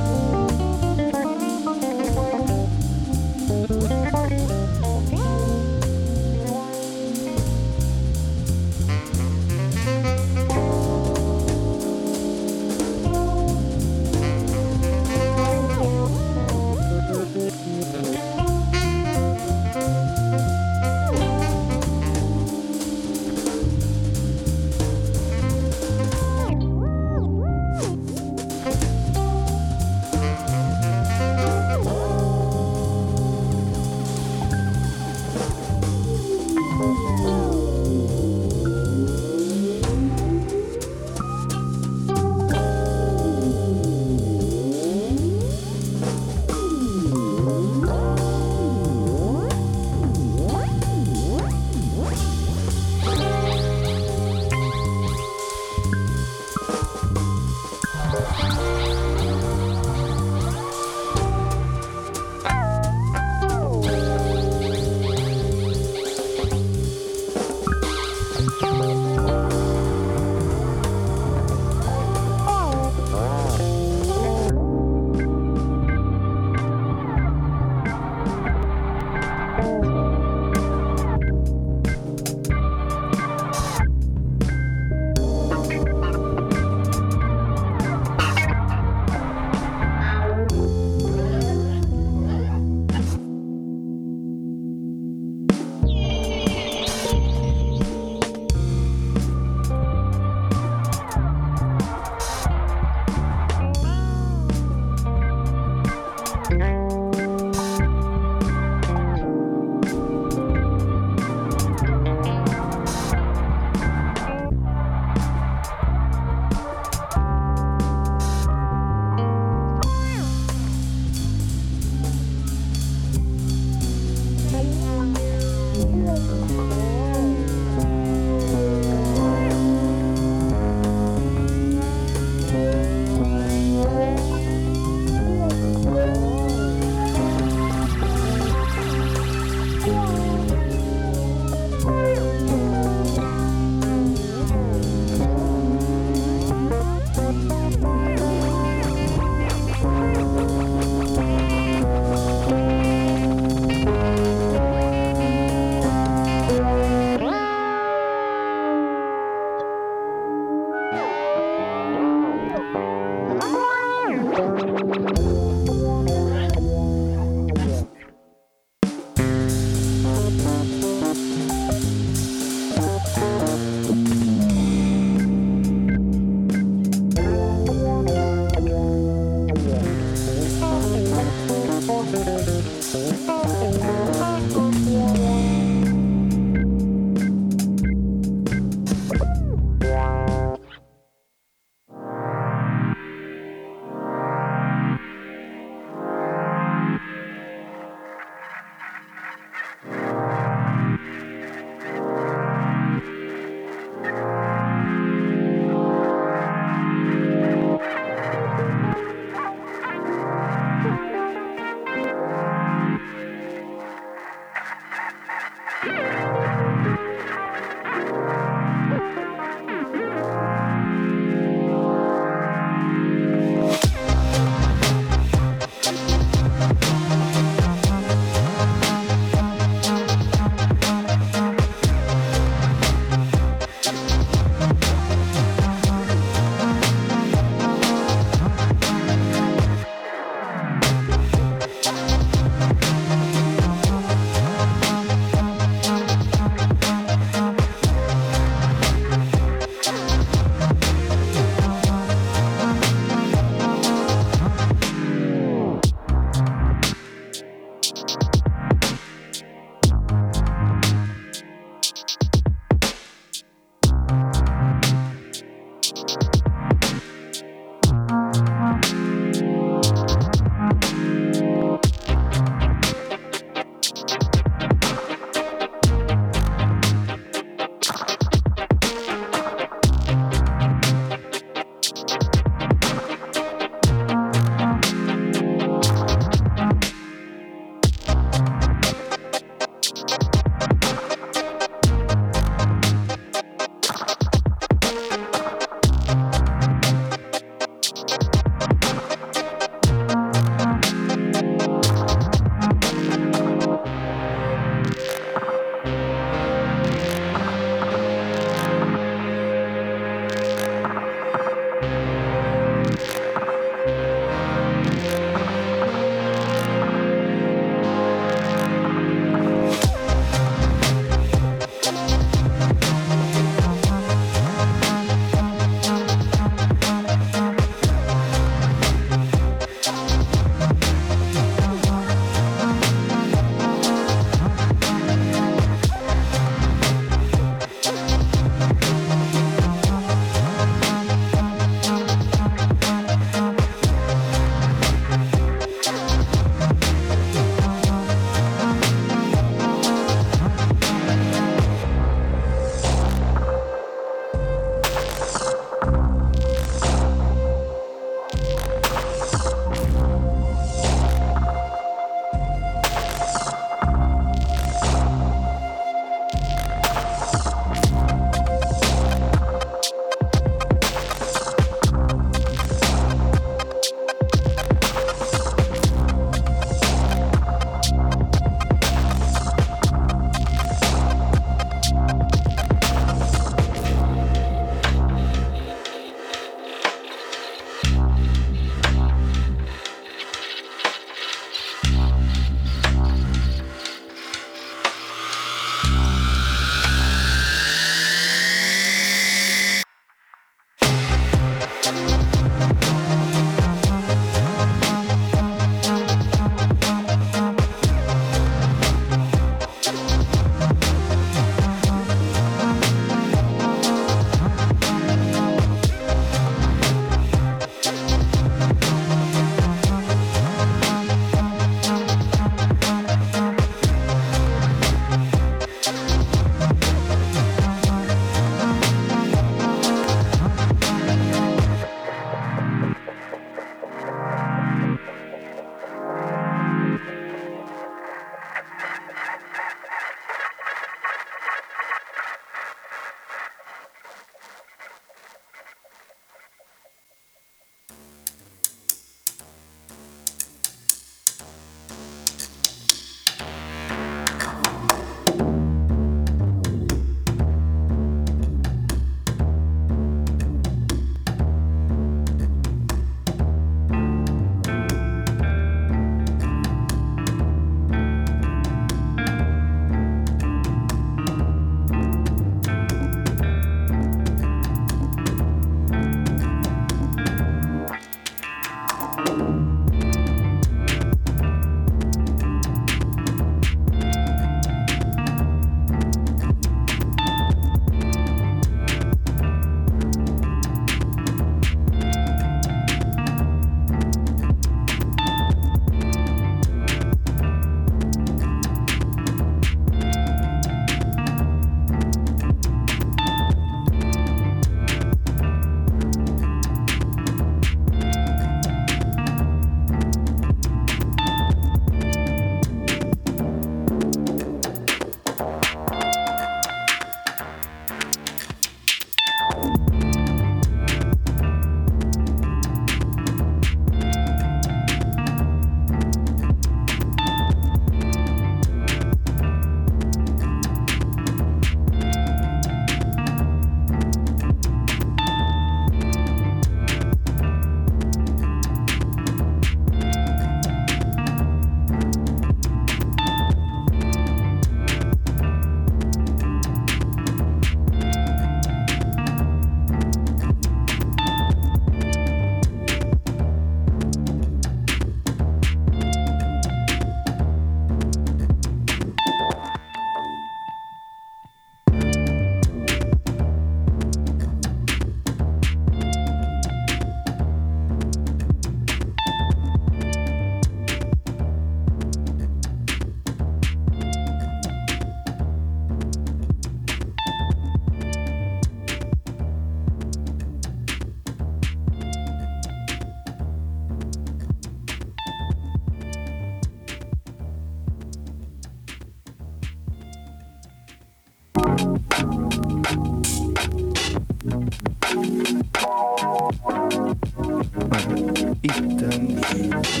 E estamos.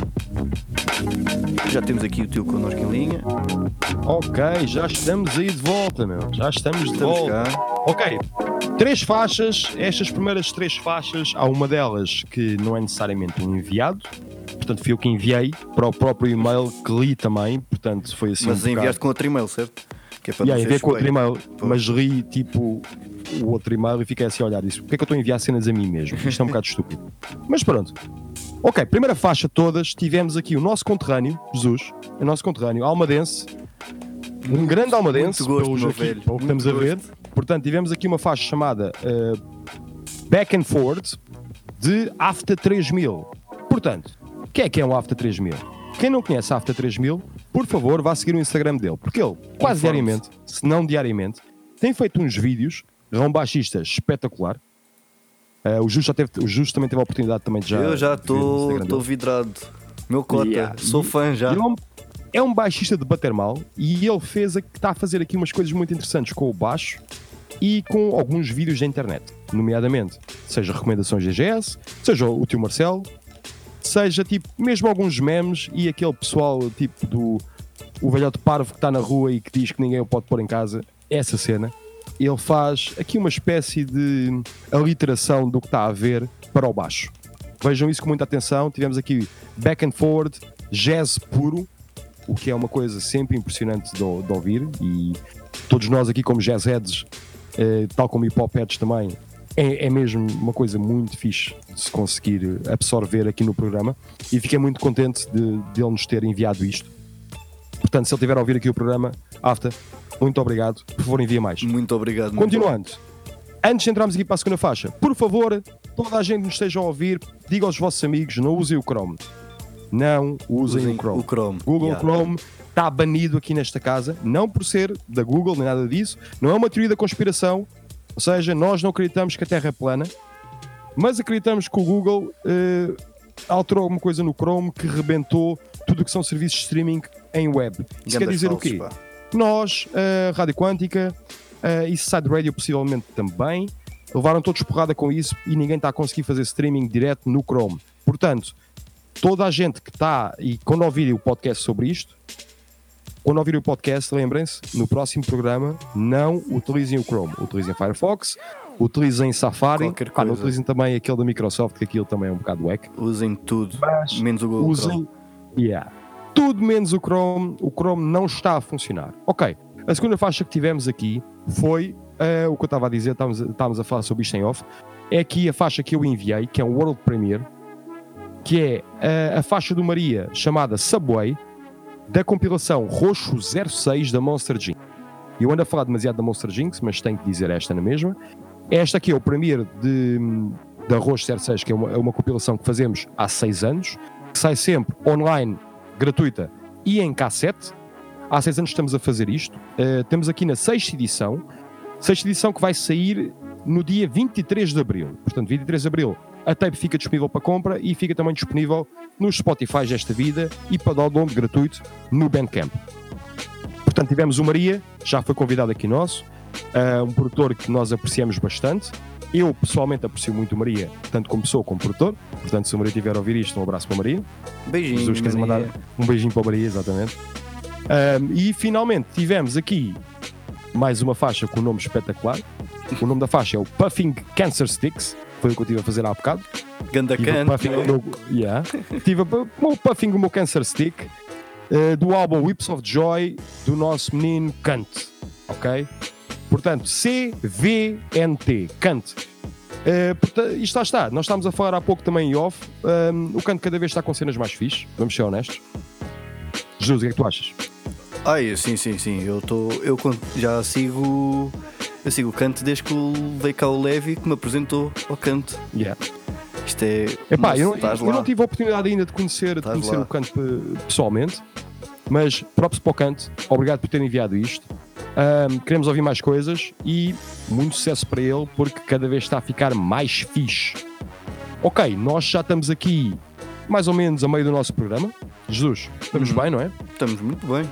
Já temos aqui o teu connosco em linha. Ok, já estamos aí de volta, meu. Já estamos de Estamos volta. cá. Ok, três faixas. Estas primeiras três faixas, há uma delas que não é necessariamente um enviado. Portanto, fui eu que enviei para o próprio e-mail que li também. Portanto, foi assim. Mas um bocado- enviaste com outro e-mail, certo? Que é para Yeah, não ser enviei com outro feio. e-mail, mas li tipo o outro e-mail e fiquei assim a olhar isso. Porque é que eu estou a enviar cenas a mim mesmo? Isto é um bocado estúpido. Mas pronto. Ok, primeira faixa de todas, tivemos aqui o nosso conterrâneo, Jesus, o nosso conterrâneo, almadense, um grande almadense, muito gosto, aqui- velho, pelo que estamos a ver. Portanto, tivemos aqui uma faixa chamada eh, Back and Forward de After 3000. Portanto, o que é que é um After 3000? Quem não conhece After 3000, por favor, vá seguir o Instagram dele, porque ele, quase diariamente, se não diariamente, tem feito uns vídeos, é um baixista espetacular. Eh, o Justo já teve, o Justo também teve a oportunidade também de já. Eu já de estou vidrado. Meu cota, Yeah. sou fã já. Ele é um, é um baixista de bater mal e ele fez a- está a fazer aqui umas coisas muito interessantes com o baixo e com alguns vídeos da internet, nomeadamente, seja recomendações GGS, seja o tio Marcelo, seja tipo mesmo alguns memes e aquele pessoal tipo do o velhote parvo que está na rua e que diz que ninguém o pode pôr em casa, essa cena. Ele faz aqui uma espécie de aliteração do que está a ver para o baixo. Vejam isso com muita atenção. Tivemos aqui back and forward, jazz puro, o que é uma coisa sempre impressionante de, de ouvir. E todos nós aqui, como jazz heads, eh, tal como hip hop heads também, é, é mesmo uma coisa muito fixe de se conseguir absorver aqui no programa. E fiquei muito contente de, de ele nos ter enviado isto. Portanto, se ele estiver a ouvir aqui o programa, Afta, muito obrigado. Por favor, envia mais. Muito obrigado. meu Continuando. Antes de entrarmos aqui para a segunda faixa, por favor, toda a gente que nos esteja a ouvir, diga aos vossos amigos, não usem o Chrome. Não usem, Usem o Chrome. o Chrome. Google Yeah. Chrome está banido aqui nesta casa, não por ser da Google nem nada disso, não é uma teoria da conspiração, ou seja, nós não acreditamos que a Terra é plana, mas acreditamos que o Google eh, alterou alguma coisa no Chrome que rebentou tudo o que são serviços de streaming em web. Isso quer dizer falsos, o quê? pá. Nós, a Rádio Quântica uh, e Side Radio possivelmente também, levaram todos porrada com isso e ninguém está a conseguir fazer streaming direto no Chrome. Portanto, toda a gente que está, e quando ouvirem o podcast sobre isto, quando ouvirem o podcast, lembrem-se, no próximo programa, não utilizem o Chrome, utilizem Firefox, utilizem Safari, Ah, não utilizem também aquele da Microsoft, que aquilo também é um bocado wack. Usem tudo. Mas menos o Google usem. Chrome. Yeah. Tudo menos o Chrome. O Chrome não está a funcionar. Ok. A segunda faixa que tivemos aqui foi eh, o que eu estava a dizer, estávamos, estávamos a falar sobre isto em off. É aqui a faixa que eu enviei, que é um World Premiere, que é eh, a faixa do Maria chamada Subway, da compilação Roxo 06 da Monster Jinx. Eu ando a falar demasiado da Monster Jinx, mas tenho que dizer esta na mesma. Esta aqui é o Premiere de, da Roxo 06, que é uma, é uma compilação que fazemos há seis anos, que sai sempre online, gratuita e em cassete. Há seis anos estamos a fazer isto. Uh, temos aqui na sexta edição, sexta edição que vai sair no dia 23 de abril. Portanto, 23 de abril a tape fica disponível para compra e fica também disponível nos Spotify desta vida e para download gratuito no Bandcamp. Portanto, tivemos o Maria, já foi convidado aqui nosso, uh, um produtor que nós apreciamos bastante. Eu pessoalmente aprecio muito o Maria, tanto como pessoa como produtor. Portanto, se o Maria estiver a ouvir isto, um abraço para o Maria. Beijinho. Jesus, Maria. mandar um beijinho para o Maria, exatamente. Um, e finalmente tivemos aqui mais uma faixa com um nome espetacular. O nome da faixa é o Puffing Cancer Sticks. Foi o que eu estive a fazer há bocado. Ganda puffing o meu, yeah. Tive o puffing o meu Cancer Stick eh, do álbum Whips of Joy do nosso menino Kant. Ok? Portanto, C-V-N-T. Kant. Eh, porta- isto lá está. Nós estávamos a falar há pouco também em off. Um, o Kant cada vez está com cenas mais fixe. Vamos ser honestos. Jesus, o que é que tu achas? Ai, sim, sim, sim. Eu estou. Eu já sigo. Eu sigo o canto desde que veio cá o Levi que me apresentou ao canto. Yeah. Isto é. Epá, Nossa, eu, não, eu não tive a oportunidade ainda de conhecer, de conhecer lá. o canto pe- pessoalmente, mas props para o canto, obrigado por ter enviado isto. Ahm, queremos ouvir mais coisas e muito sucesso para ele, porque cada vez está a ficar mais fixe. Ok, nós já estamos aqui mais ou menos a meio do nosso programa. Jesus, estamos Uhum. bem, não é? Estamos muito bem.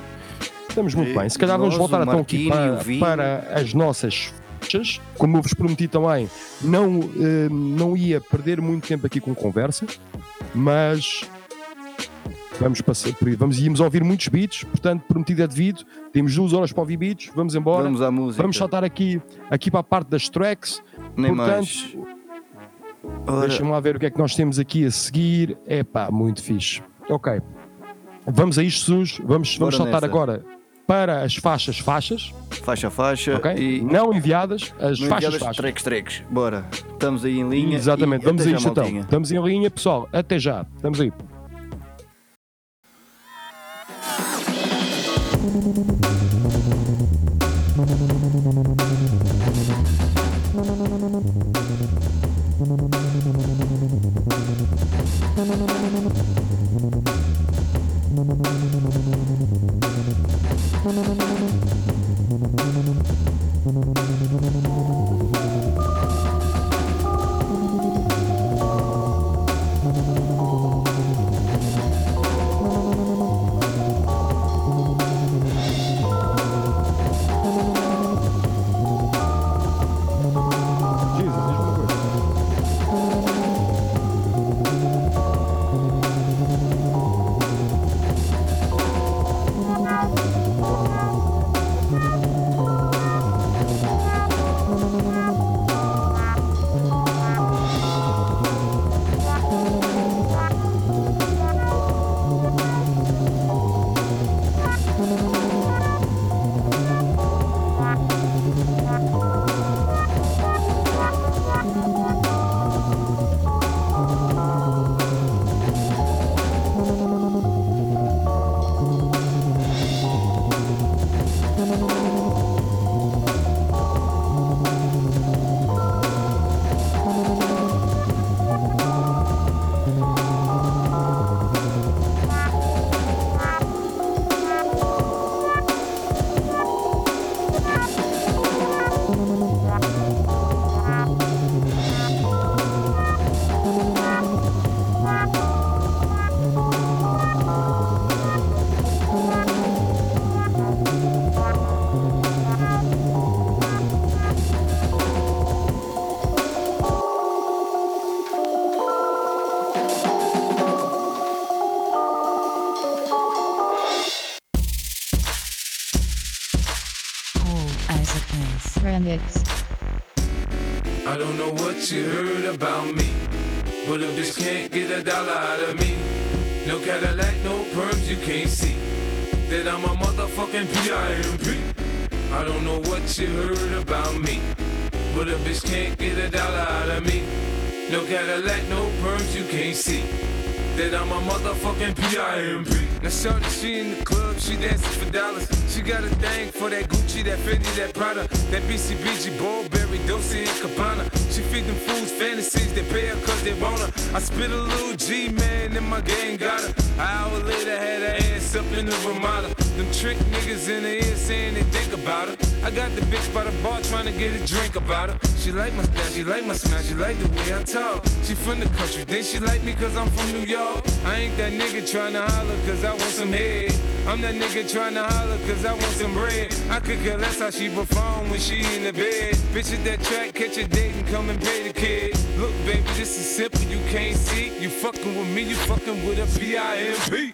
Estamos muito E bem. Se calhar vamos voltar então aqui para, para as nossas. Como eu vos prometi também, não, eh, não ia perder muito tempo aqui com conversa, mas vamos passar por. Vamos, íamos ouvir muitos beats, portanto, prometido é devido. Temos duas horas para ouvir beats, vamos embora. Vamos à música. Vamos saltar aqui, aqui para a parte das tracks. Nem portanto, mais. Deixa-me lá ver o que é que nós temos aqui a seguir. É pá, muito fixe. Ok. Vamos a isto, Jesus. Vamos, vamos saltar nessa. agora para as faixas faixas, faixa faixa ok? e Não enviadas, as não faixas enviadas, faixas. treques, treques. Bora. Estamos aí em linha. Exatamente, vamos até a já, isto então. Estamos em linha, pessoal. Até já. Estamos aí. I don't know what you heard about me, but a bitch can't get a dollar out of me. No Cadillac, no perms, you can't see that I'm a motherfucking P.I.M.P. I don't know what you heard about me, but a bitch can't get a dollar out of me. No Cadillac, no perms, you can't see that I'm a motherfucking P.I.M.P. Now shorty, she in the club, she dancing for dollars. She got a thing for that Gucci, that Fendi, that Prada, that BCBG, Burberry, Dolce and Gabbana. She feed them fools fantasies, they pay her cause they want her. I spit a little G, man, and my gang got her. An hour later, had her ass up in the Ramada. Them trick niggas in the ear saying they think about her. I got the bitch by the bar trying to get a drink about her. She like my style, she like my smile, she like the way I talk. She from the country, then she like me cause I'm from New York. I ain't that nigga trying to holler cause I want some head. I'm that nigga trying to holler cause I want some bread. I could care less how she perform when she in the bed. Bitch at that track, catch a date and come and pay the kid. Look, baby, this is simple, you can't see. You fucking with me, you fucking with a P-I-M-P.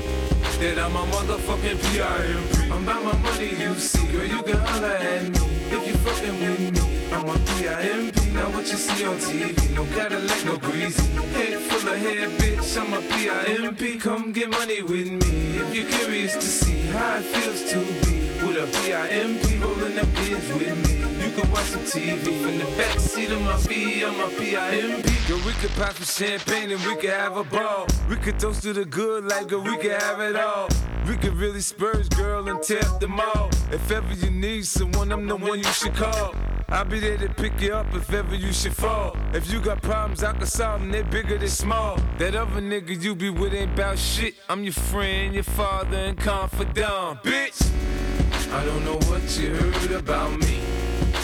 that I'm a motherfucking P.I.M.P. I'm about my money, you see, girl, you can holler at me if you fucking with me. I'm a P.I.M.P. Now what you see on TV, no Cadillac, no greasy. Head full of hair, bitch, I'm a P.I.M.P. Come get money with me if you're curious to see how it feels to be with a P.I.M.P. rolling up kids with me. You can watch some TV from the back seat of my V, I'm a P.I.M.P. Girl, we could pop some champagne and we could have a ball. We could toast to the good life, girl, we could have it all. We could really spurge, girl, and tear up the mall. If ever you need someone, I'm the one you should call. I'll be there to pick you up if ever you should fall. If you got problems, I can solve them, they're bigger than small. That other nigga you be with ain't about shit. I'm your friend, your father, and confidant, bitch. I don't know what you heard about me,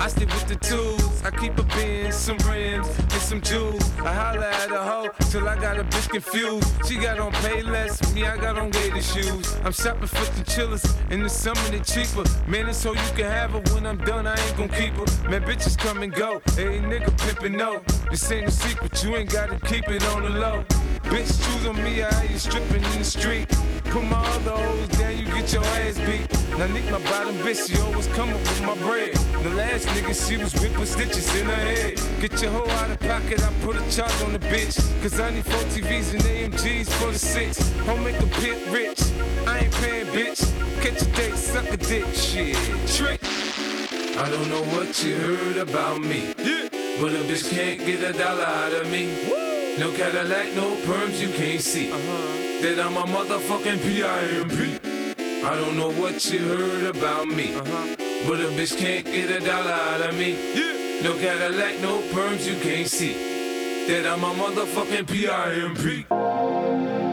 I stick with the tools. I keep a bin, some rims, and some jewels. I holla at a hoe till I got a bitch confused. She got on pay less, me I got on gator shoes. I'm shopping for the chillers, in the summer they cheaper. Man, it's so you can have her when I'm done. I ain't gon' keep her. Man, bitches come and go. Hey, nigga pimpin' no. This ain't a secret, you ain't gotta keep it on the low. Bitch, choose on me, I you stripping in the street. Put my other hoes down, you get your ass beat. Now Nick, my bottom bitch, she always come up with my bread. The last nigga, she was whipping stitches in her head. Get your hoe out of pocket, I put a charge on the bitch. Cause I need four TVs and AMGs for the six. Home make a pit rich. I ain't paying, bitch. Catch a date, suck a dick, shit. Trick. I don't know what you heard about me. Yeah. But a bitch can't get a dollar out of me. No Cadillac, no perms, you can't see. Uh-huh. That I'm a motherfucking P.I.M.P. I don't know what you heard about me. Uh-huh. But a bitch can't get a dollar out of me. No Cadillac, no perms, you can't see. That I'm a motherfucking P.I.M.P.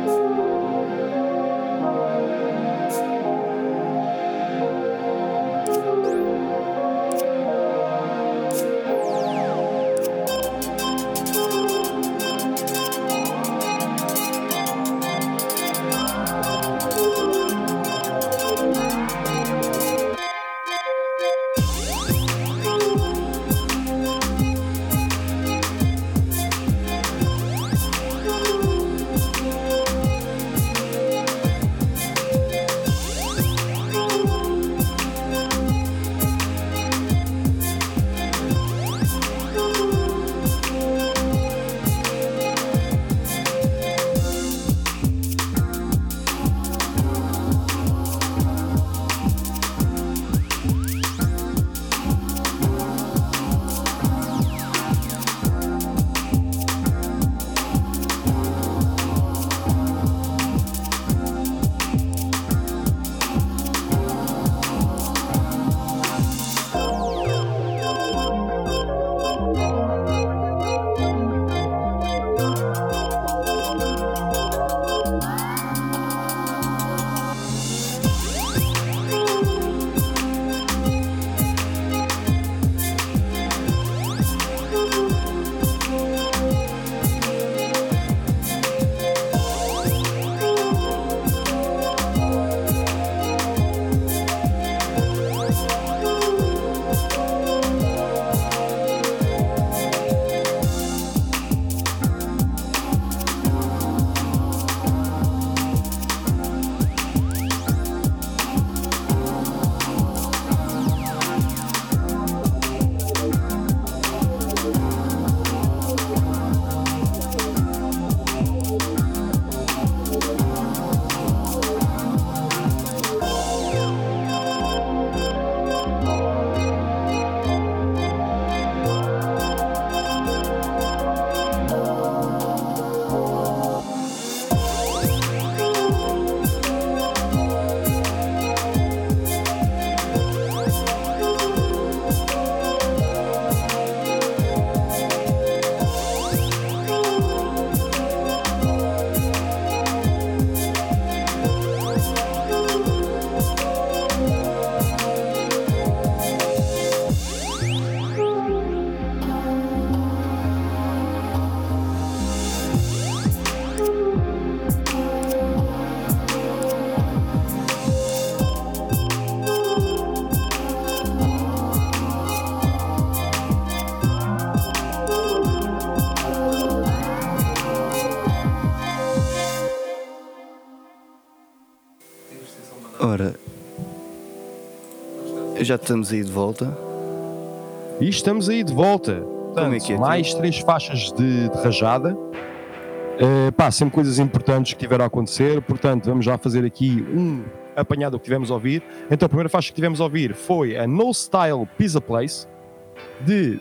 já estamos aí de volta. E estamos aí de volta. É Portanto, que é, mais três faixas de, de rajada. Eh, pá, sempre coisas importantes que tiveram a acontecer, portanto, vamos já fazer aqui um apanhado do que tivemos a ouvir. Então, a primeira faixa que tivemos a ouvir foi a No Style Pizza Place de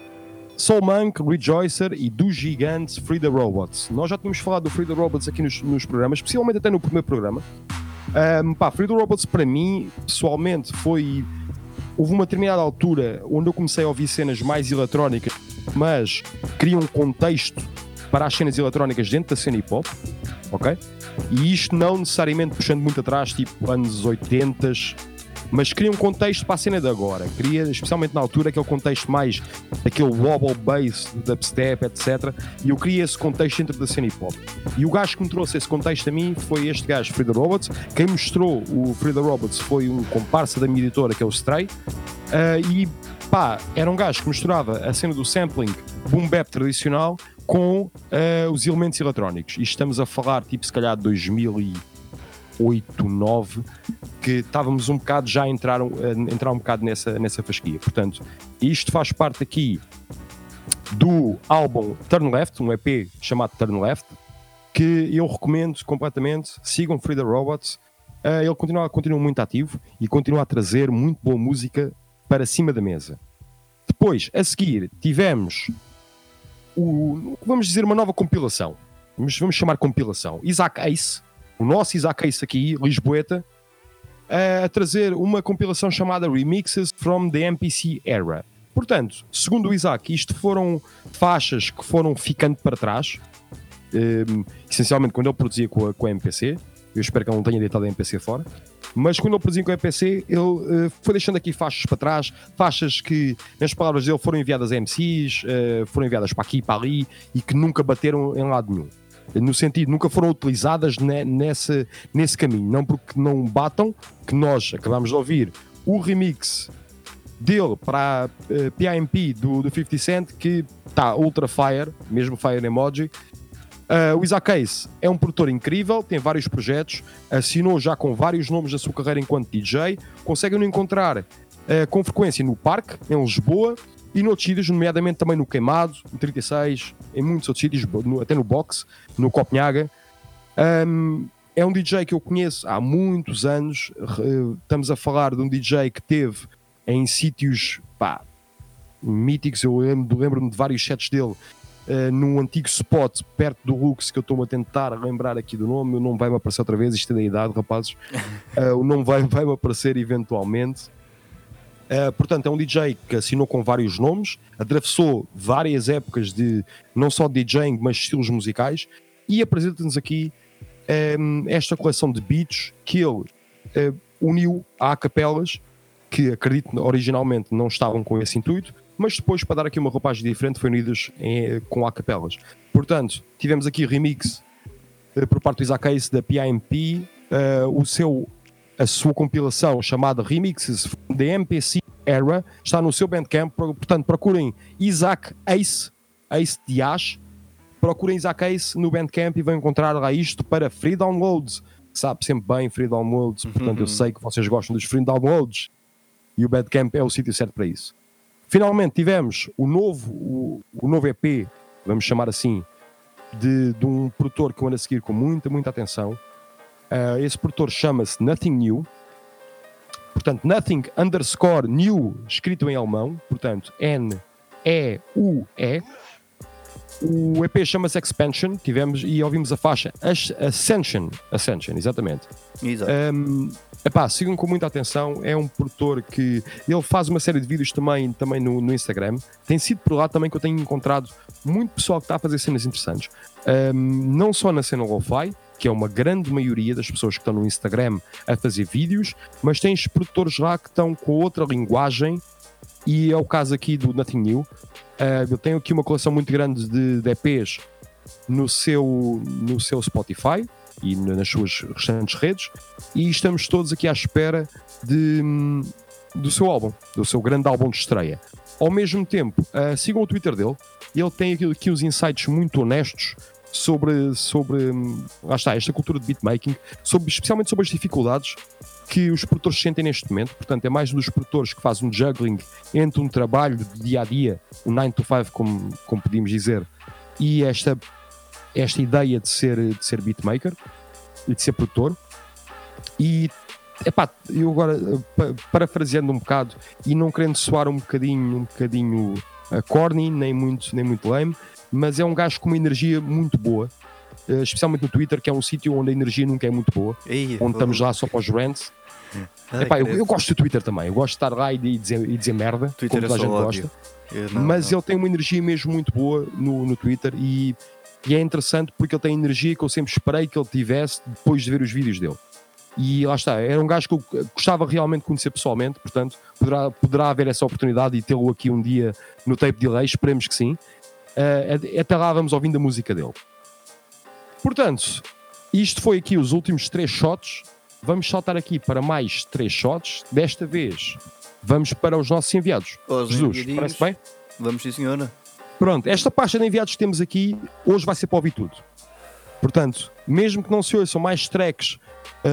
Soul Monk, Rejoicer e dos gigantes Free the Robots. Nós já tínhamos falado do Free the Robots aqui nos, nos programas, especialmente até no primeiro programa. Um, pá, Free the Robots para mim, pessoalmente, foi. Houve uma determinada altura onde eu comecei a ouvir cenas mais eletrónicas, mas cria um contexto para as cenas eletrónicas dentro da cena hip hop, ok? E isto não necessariamente puxando muito atrás, tipo anos 80, mas cria um contexto para a cena de agora. Cria, especialmente na altura, aquele contexto mais aquele wobble bass, dubstep, etc. E eu queria esse contexto dentro da cena hip hop. E o gajo que me trouxe esse contexto a mim foi este gajo, Frida Robots. Quem mostrou o Frida Robots foi um comparsa da minha editora, que é o Stray. Uh, e pá, era um gajo que misturava a cena do sampling boom bap tradicional com uh, os elementos eletrónicos. E estamos a falar, tipo, se calhar 2008, 2009, que estávamos um bocado já a entrar, a entrar um bocado nessa, nessa fasquia. Portanto, isto faz parte aqui do álbum Turn Left, um EP chamado Turn Left, que eu recomendo completamente. Sigam Frida Robots. Uh, ele continua, continua muito ativo e continua a trazer muito boa música para cima da mesa. Depois, a seguir, tivemos o, vamos dizer, uma nova compilação. Vamos, vamos chamar compilação. Isaac Ace, o nosso Isaac aqui, Lisboeta, a trazer uma compilação chamada Remixes from the MPC Era. Portanto, segundo o Isaac, isto foram faixas que foram ficando para trás, um, essencialmente quando ele produzia com a, com a MPC. Eu espero que ele não tenha deitado a MPC fora. Mas quando ele produziu com a EPC, ele uh, foi deixando aqui faixas para trás, faixas que, nas palavras dele, foram enviadas a MCs, uh, foram enviadas para aqui e para ali e que nunca bateram em lado nenhum. No sentido, nunca foram utilizadas ne, nesse, nesse caminho. Não porque não batam, que nós acabamos de ouvir o remix dele para uh, PIMP do, do 50 Cent, que está ultra fire, mesmo fire emoji, Uh, o Isaac Case é um produtor incrível, tem vários projetos, assinou já com vários nomes da sua carreira enquanto DJ, conseguem-no encontrar uh, com frequência no Parque, em Lisboa, e noutros sítios, nomeadamente também no Queimado, no 36, em muitos outros sítios, no, até no Box, no Copenhaga. Um, é um DJ que eu conheço há muitos anos, estamos a falar de um DJ que teve em sítios pá, míticos, eu lembro-me lembro de vários sets dele uh, num antigo spot perto do Lux, que eu estou-me a tentar lembrar aqui do nome, o nome vai-me aparecer outra vez, isto é da idade, rapazes. Uh, o nome vai-me vai aparecer eventualmente. Uh, portanto, é um DJ que assinou com vários nomes, atravessou várias épocas de não só DJing, mas estilos musicais, e apresenta-nos aqui um, esta coleção de beats que ele uh, uniu a capelas que acredito originalmente não estavam com esse intuito, mas depois, para dar aqui uma roupagem diferente, foi unidas em, com acapelas. Portanto, tivemos aqui remix uh, por parte do Isaac Ace da PIMP, o seu, a sua compilação chamada Remixes da MPC Era está no seu Bandcamp, portanto, procurem Isaac Ace, Ace de Ash, procurem Isaac Ace no Bandcamp e vão encontrar lá isto para free downloads. Sabe sempre bem free downloads, portanto, eu sei que vocês gostam dos free downloads e o Bandcamp é o sítio certo para isso. Finalmente tivemos o novo, o, o novo EP, vamos chamar assim, de, de, um produtor que eu ando a seguir com muita, muita atenção. Uh, esse produtor chama-se Nothing New. Portanto, Nothing underscore New, escrito em alemão. Portanto, N-E-U-E. O EP chama-se Expansion, tivemos e ouvimos a faixa Ascension. Ascension, exatamente. Exato. Um, epá, sigam com muita atenção. É um produtor que ele faz uma série de vídeos também, também no, no Instagram. Tem sido por lá também que eu tenho encontrado muito pessoal que está a fazer cenas interessantes. Um, não só na cena lo-fi, que é uma grande maioria das pessoas que estão no Instagram a fazer vídeos, mas tens produtores lá que estão com outra linguagem e é o caso aqui do Nothing New. Uh, eu tenho aqui uma coleção muito grande de, de EPs no seu, no seu Spotify e nas suas restantes redes, e estamos todos aqui à espera de, do seu álbum, do seu grande álbum de estreia. Ao mesmo tempo, uh, sigam o Twitter dele, ele tem aqui, aqui uns insights muito honestos sobre, sobre lá está, esta cultura de beatmaking, sobre, especialmente sobre as dificuldades que os produtores sentem neste momento. Portanto, é mais um dos produtores que faz um juggling entre um trabalho de dia a dia, um 9 to 5, como, como podíamos dizer, e esta esta ideia de ser, de ser beatmaker e de ser produtor. E epá, eu agora, eh, pa- parafraseando um bocado e não querendo soar um bocadinho, um bocadinho uh, corny, nem muito, nem muito lame, mas é um gajo com uma energia muito boa, eh, especialmente no Twitter, que é um sítio onde a energia nunca é muito boa, Ei, onde estamos lá só para os rants. Ai, Epá, eu, eu gosto do Twitter também, eu gosto de estar lá e de dizer, e dizer merda, Twitter como é toda a só gente ódio. gosta. Não- mas não. ele tem uma energia mesmo muito boa no, no Twitter e, e é interessante porque ele tem energia que eu sempre esperei que ele tivesse depois de ver os vídeos dele. E lá está, era um gajo que eu gostava realmente de conhecer pessoalmente, portanto, poderá, poderá haver essa oportunidade e tê-lo aqui um dia no tape delay, esperemos que sim. Uh, até lá vamos ouvindo a música dele. Portanto, isto foi aqui os últimos três shots. Vamos saltar aqui para mais três shots. Desta vez, vamos para os nossos enviados. Os Jesus, parece bem? Vamos sim, senhora. Pronto, esta pasta de enviados que temos aqui, hoje vai ser para ouvir tudo. Portanto, mesmo que não se ouçam mais tracks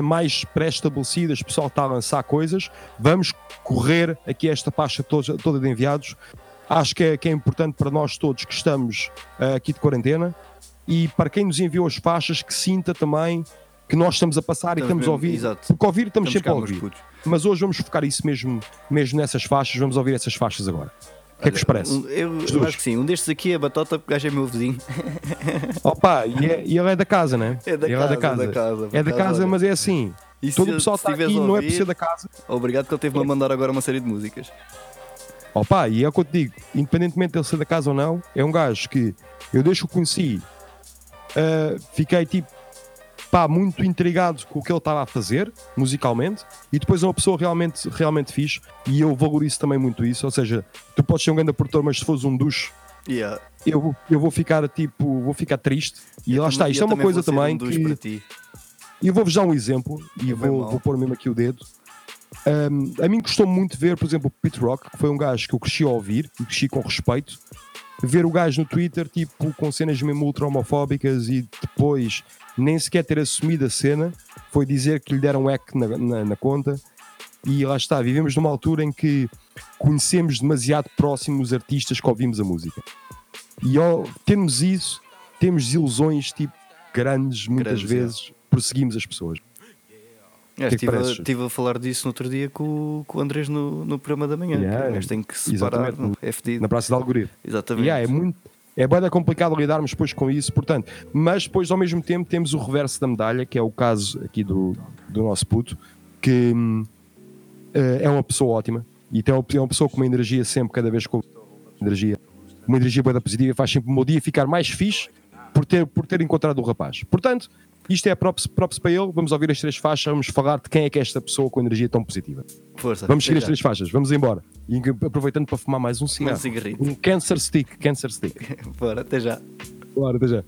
mais pré-estabelecidas, o pessoal está a lançar coisas, vamos correr aqui esta pasta toda, toda de enviados. Acho que é, que é importante para nós todos que estamos eh, aqui de quarentena e para quem nos enviou as faixas que sinta também que nós estamos a passar e Estamos estamos a mesmo- ouvir. exato. Porque ouvir estamos, Estamos sempre a ouvir. Mas hoje vamos focar isso mesmo, mesmo nessas faixas, vamos ouvir essas faixas agora. O que é que parece? Um- Eu, eu acho que sim. Um destes aqui é batota, porque o gajo é meu vizinho. Opa, e, é- e ele é da casa, né? É da ele casa, é da casa. da casa, É da casa, mas é assim. E Todo o pessoal se está aqui, a não é por ouvir- ser da casa. Obrigado que ele teve-me a mandar agora uma série de músicas. Opa, e é o que eu te digo, independentemente de ele ser da casa ou não, é um gajo que eu desde que o conheci, ah, fiquei tipo, pá, muito intrigado com o que ele estava a fazer, musicalmente, e depois é uma pessoa realmente, realmente fixe, e eu valorizo também muito isso, ou seja, tu podes ser um grande produtor, mas se fores um ducho, Yeah. eu, vou- eu vou ficar tipo, vou ficar triste, e Eu lá está, isto é uma coisa também um que... E eu vou-vos dar um exemplo e É vou, vou pôr mesmo aqui o dedo. Um, a mim gostou muito ver, por exemplo, o Pete Rock, que foi um gajo que eu cresci a ouvir e cresci com respeito. Ver o gajo no Twitter, tipo, com cenas mesmo ultra homofóbicas e depois nem sequer ter assumido a cena, foi dizer que lhe deram um hack na, na, na conta. E lá está, vivemos numa altura em que conhecemos demasiado próximo os artistas que ouvimos a música. E ao termos isso, temos ilusões tipo grandes, muitas Grandes, é. vezes perseguimos as pessoas. É, que é que estive, a, pareces? estive a falar disso no outro dia com, o- com o Andrés no, no programa da manhã. Yeah, gajo tem que se separar. É fedido. Na Praça de Algoritmo. Exatamente. Yeah, é muito. É bem complicado lidarmos depois com isso, portanto, mas depois ao mesmo tempo temos o reverso da medalha, que é o caso aqui do, do nosso puto, que hum, eh, é uma pessoa ótima e tem uma, é uma pessoa com uma energia sempre, cada vez com energia, uma energia bem positiva, faz sempre o meu dia ficar mais fixe por ter, por ter encontrado o rapaz. Portanto, isto é props, props para ele. Vamos ouvir as três faixas, vamos falar de quem é que é esta pessoa com energia tão positiva. Força. Vamos seguir as três faixas, vamos embora. E aproveitando para fumar mais um cigarro. cigarrito. Um cancer stick, cancer stick. Bora, até já. Bora, até já.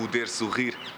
Poder sorrir.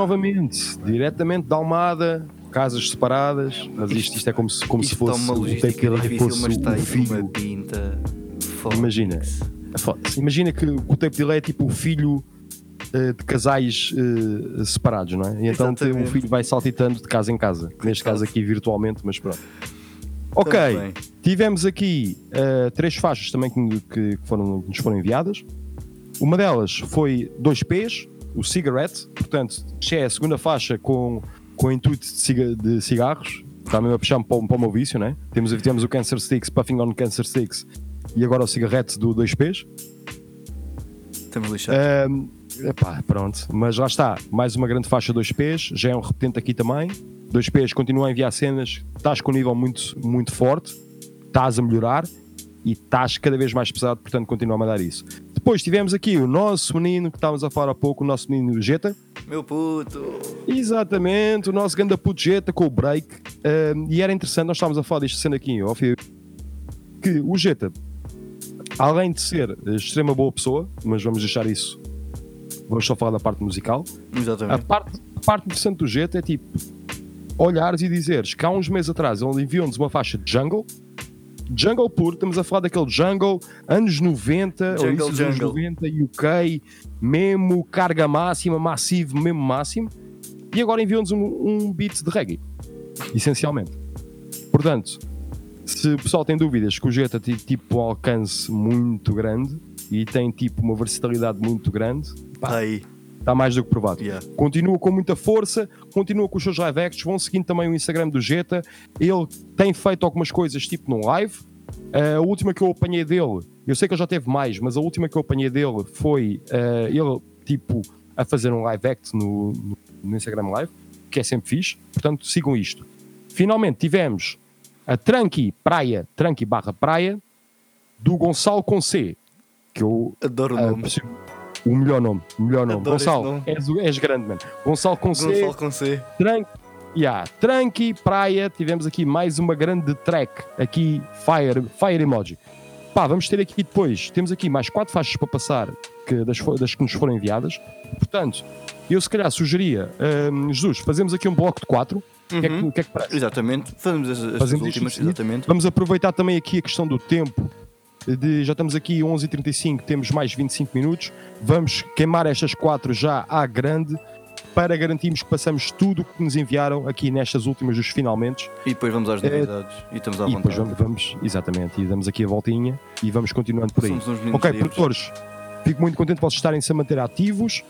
Novamente, diretamente da Almada, casas separadas, mas isto, isto é como se, como se Isto está fosse o fosse mas está o filho. pinta. Imagina. Imagina que o Tape Delay é tipo o filho eh, de casais eh, separados, não é? E então o Exatamente. filho vai saltitando de casa em casa. Neste caso aqui virtualmente, mas pronto. Ok, tivemos aqui eh, três faixas também que, que foram, que nos foram enviadas. Uma delas foi 2Ps, o Cigarette, portanto, já é a segunda faixa com, com o intuito de, ciga- de cigarros. Está mesmo a puxar para, o- para o meu vício, né? Temos, temos o Cancer Sticks, Puffing on Cancer Sticks, e agora o Cigarette do 2Ps. Estamos lixados. Ahm, epá, pronto, mas lá está, mais uma grande faixa 2Ps, já é um repetente aqui também. 2Ps continua a enviar cenas, estás com um nível muito, muito forte, estás a melhorar e estás cada vez mais pesado, portanto continua a mandar isso. Depois tivemos aqui o nosso menino que estávamos a falar há pouco, o nosso menino Jeta. Meu puto. Exatamente, o nosso ganda puto Jeta com o break. E era interessante, nós estávamos a falar desta cena aqui, ó, filho, que o Jeta, além de ser extrema boa pessoa, mas vamos deixar isso, vamos só falar da parte musical. A Exatamente. parte, a parte interessante do Jeta é tipo olhares e dizeres que há uns meses atrás ele enviou-nos uma faixa de jungle. Jungle puro, estamos a falar daquele jungle anos 90, ou Jungle, início dos anos jungle. 90, UK, mesmo carga máxima, massivo, mesmo máximo. E agora enviou-nos um, um beat de reggae, essencialmente. Portanto, se o pessoal tem dúvidas que o Jeta tem tipo um alcance muito grande, e tem tipo uma versatilidade muito grande, Tá aí. Está mais do que provado. Yeah. Continua com muita força, continua com os seus live acts, vão seguindo também o Instagram do Jeta. Ele tem feito algumas coisas tipo num live. Uh, a última que eu apanhei dele, eu sei que ele já teve mais, mas a última que eu apanhei dele foi uh, ele tipo a fazer um live act no, no, no Instagram Live, que é sempre fixe. Portanto, sigam isto. Finalmente tivemos a Tranqui Praia, Tranqui barra Praia, do Gonçalo com C, que eu Adoro o nome. O melhor nome, o melhor nome. Adoro Gonçalo, nome. És, és grande, mano. Gonçalo com C, Gonçalo com C. Tran... Yeah. Tranqui, praia, tivemos aqui mais uma grande track, aqui Fire, Fire Emoji. Pá, vamos ter aqui depois, temos aqui mais quatro faixas para passar que, das, das que nos foram enviadas. Portanto, eu se calhar sugeria, hum, Jesus, fazemos aqui um bloco de quatro. O que, é que, o que é que parece? Exatamente. Fazemos as, as Fazemos últimas, exatamente. Vamos aproveitar também aqui a questão do tempo. De, já estamos aqui 11h35, temos mais 25 minutos. Vamos queimar estas quatro já à grande para garantirmos que passamos tudo o que nos enviaram aqui nestas últimas dos finalmente. E depois vamos às É, novidades. E estamos à e depois vontade. vamos, vamos- exatamente, e damos aqui a voltinha e vamos continuando por aí. Ok, livres. produtores, fico muito contente de vocês estarem-se a manter ativos,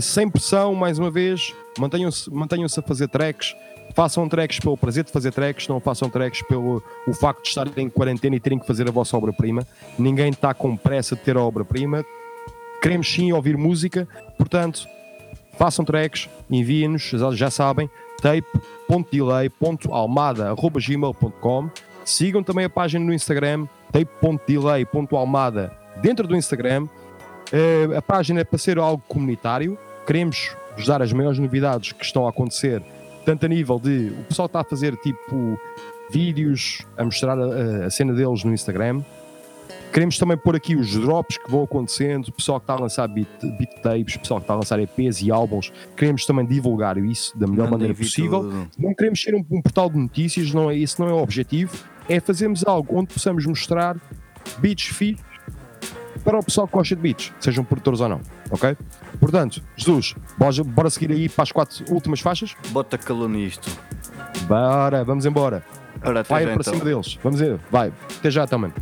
sem pressão, mais uma vez, mantenham-se mantenham a fazer tracks, façam tracks pelo prazer de fazer tracks, não façam tracks pelo o facto de estarem em quarentena e terem que fazer a vossa obra-prima. Ninguém está com pressa de ter a obra-prima. Queremos sim ouvir música, portanto, façam tracks, enviem-nos, já, sabem, tape.delay.almada.gmail.com Sigam também a página no Instagram, tape.delay.almada dentro do Instagram. Eh, a página é para ser algo comunitário. Queremos vos dar as maiores novidades que estão a acontecer, tanto a nível de o pessoal está a fazer tipo vídeos a mostrar a, a cena deles no Instagram. Queremos também pôr aqui os drops que vão acontecendo, o pessoal que está a lançar beat, beat tapes, o pessoal que está a lançar EPs e álbuns. Queremos também divulgar isso da melhor Mandem maneira possível. tudo. Não queremos ser um, um portal de notícias, não é, esse não é o objetivo. É fazermos algo onde possamos mostrar beats fixos para o pessoal que gosta de beats, sejam produtores ou não, ok? Portanto, Jesus, bora, bora seguir aí para as quatro últimas faixas? Bota calor nisto. Bora, vamos embora. Ora, Vai para então. cima deles. Vamos ver, vai. Até já também.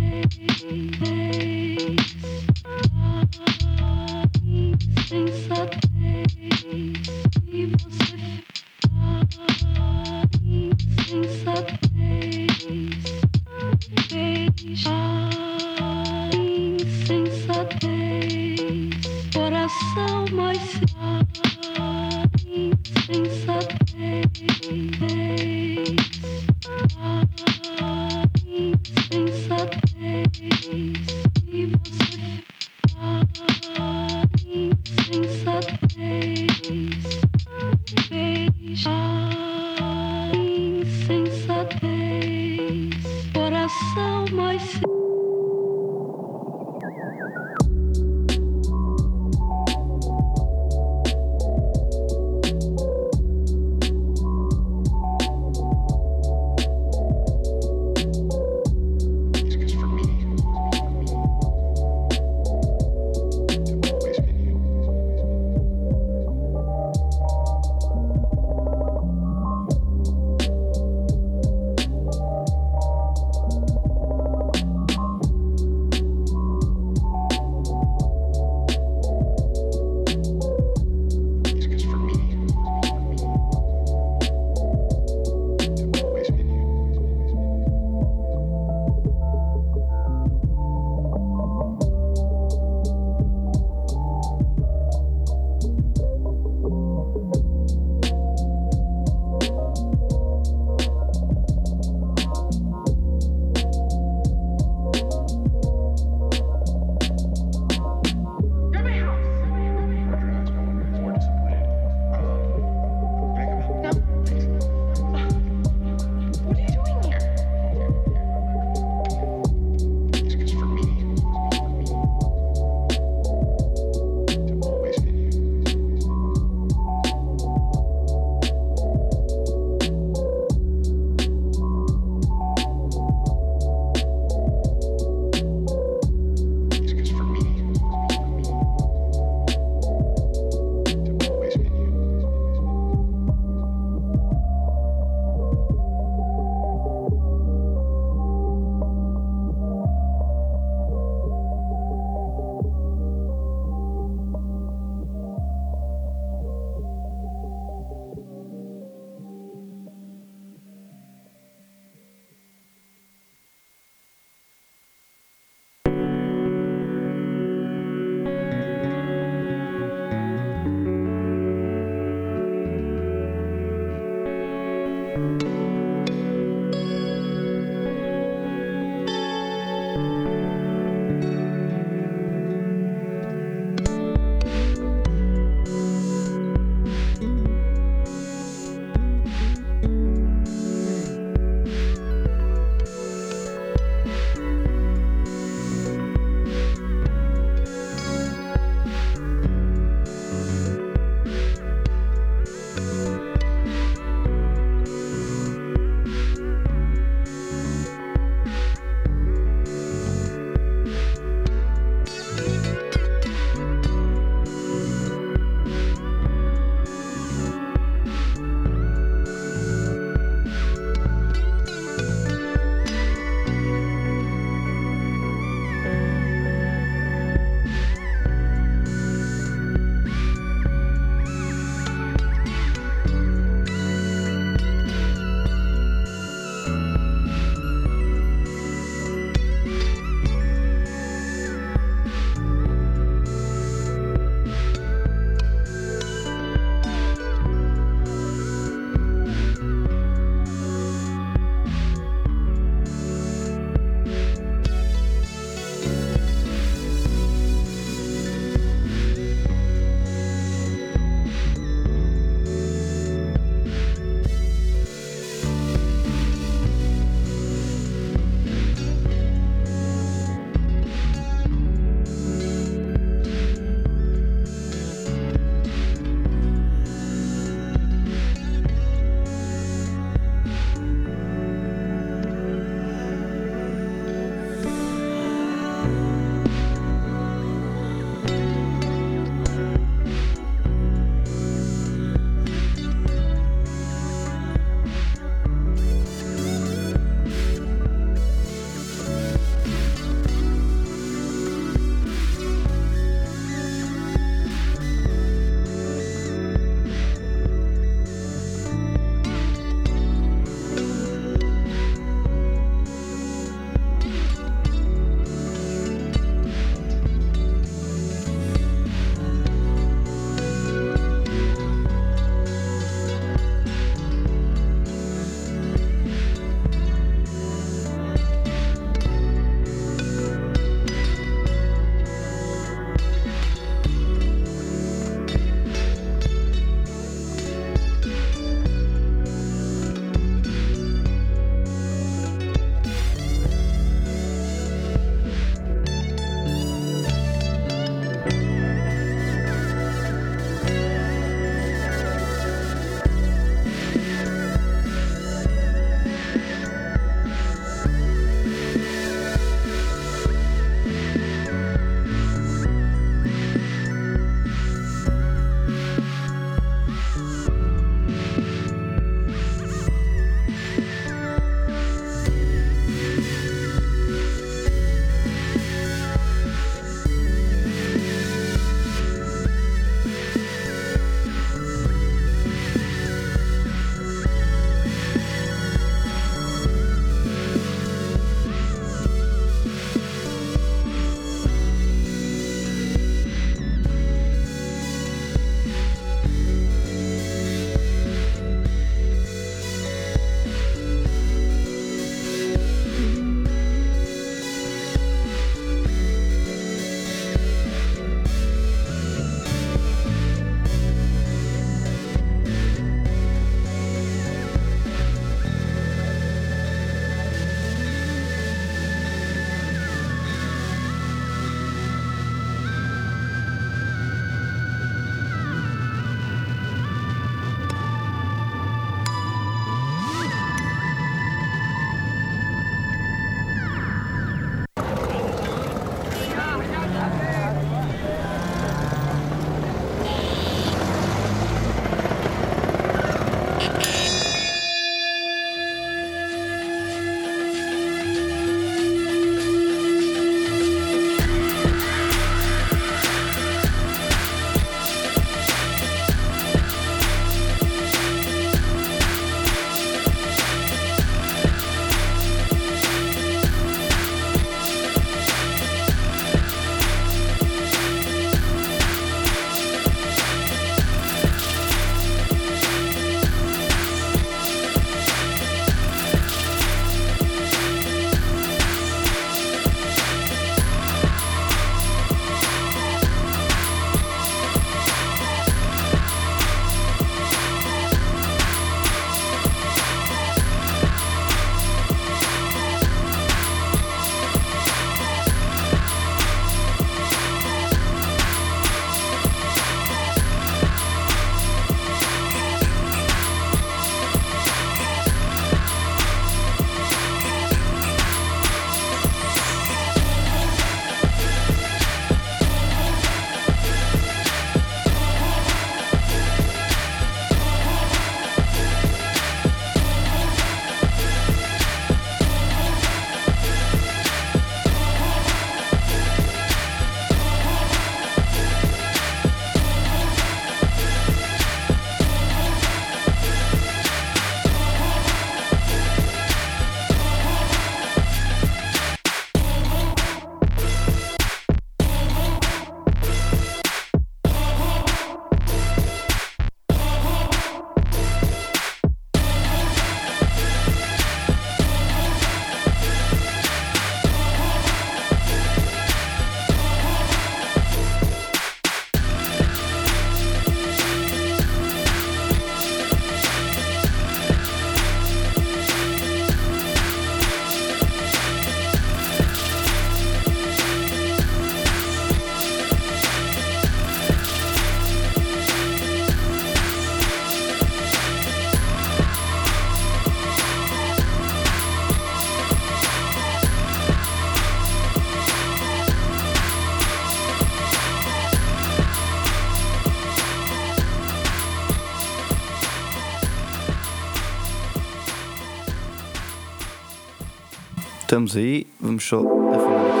Estamos aí, vamos só afinar aqui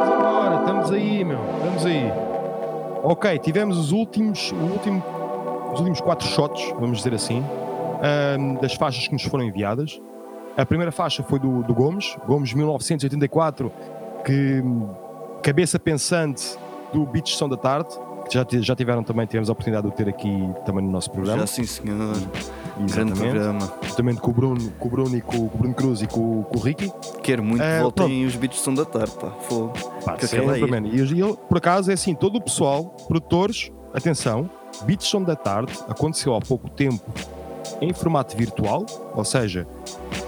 os embora, estamos aí, meu, estamos aí. Ok, tivemos os últimos, o último, os últimos quatro shots, vamos dizer assim, ahm, das faixas que nos foram enviadas. A primeira faixa foi do, do Gomes, Gomes 1984, que cabeça pensante do Beach São da Tarde, que já, já tiveram também, tivemos a oportunidade de o ter aqui também no nosso programa. Já sim, senhor. Grande Exatamente. programa. Juntamente com o Bruno, com o Bruno e com, com o Bruno Cruz e com, com o Ricky. Quero muito que voltem os beats são da tarde, pá. Fogo. Pá, Que sempre, aquela aí. man. E por acaso, é assim, todo o pessoal, produtores, atenção, Beats Som da Tarde aconteceu há pouco tempo em formato virtual, ou seja,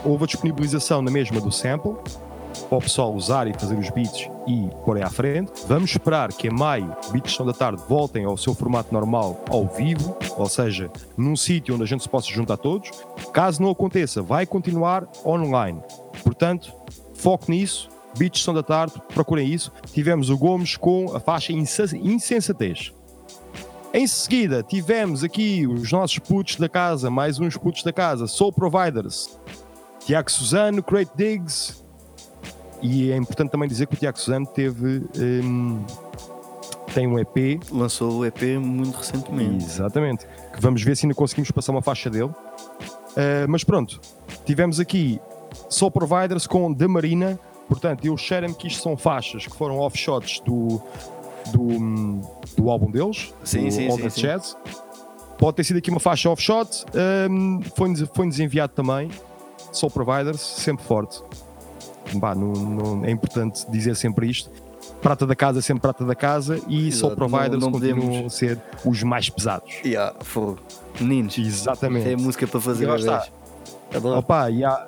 houve a disponibilização na mesma do sample, para o pessoal usar e fazer os beats e aí à frente. Vamos esperar que em maio Beats Som da Tarde voltem ao seu formato normal ao vivo, ou seja, num sítio onde a gente se possa juntar todos. Caso não aconteça, vai continuar online. Portanto, foco nisso. Beats Som da Tarde, procurem isso. Tivemos o Gomes com a faixa Insensatez. Em seguida, tivemos aqui os nossos putos da casa, mais uns putos da casa, Soul Providers, Tiago Suzano, Great Digs. E é importante também dizer que o Tiago Suzano teve. hum, tem um EP. Lançou o EP muito recentemente. Exatamente. Que vamos ver se ainda conseguimos passar uma faixa dele. Uh, mas pronto, tivemos aqui Soul Providers com The Marina. Portanto, eu cheiro-me que isto são faixas que foram offshots do, do, do álbum deles, Sim, sim, All sim, sim. Jazz. Pode ter sido aqui uma faixa offshot. hum, Foi-nos foi-nos enviado também. Soul Providers, sempre forte. Bah, não- não- é importante dizer sempre isto. Prata da casa é sempre prata da casa e Soul Exato, não- Providers não continuam podemos- a ser os mais pesados. Yeah, fogo. Meninos. Exatamente. É música para fazer E lá bebês. está. Adoro. Opa, e há,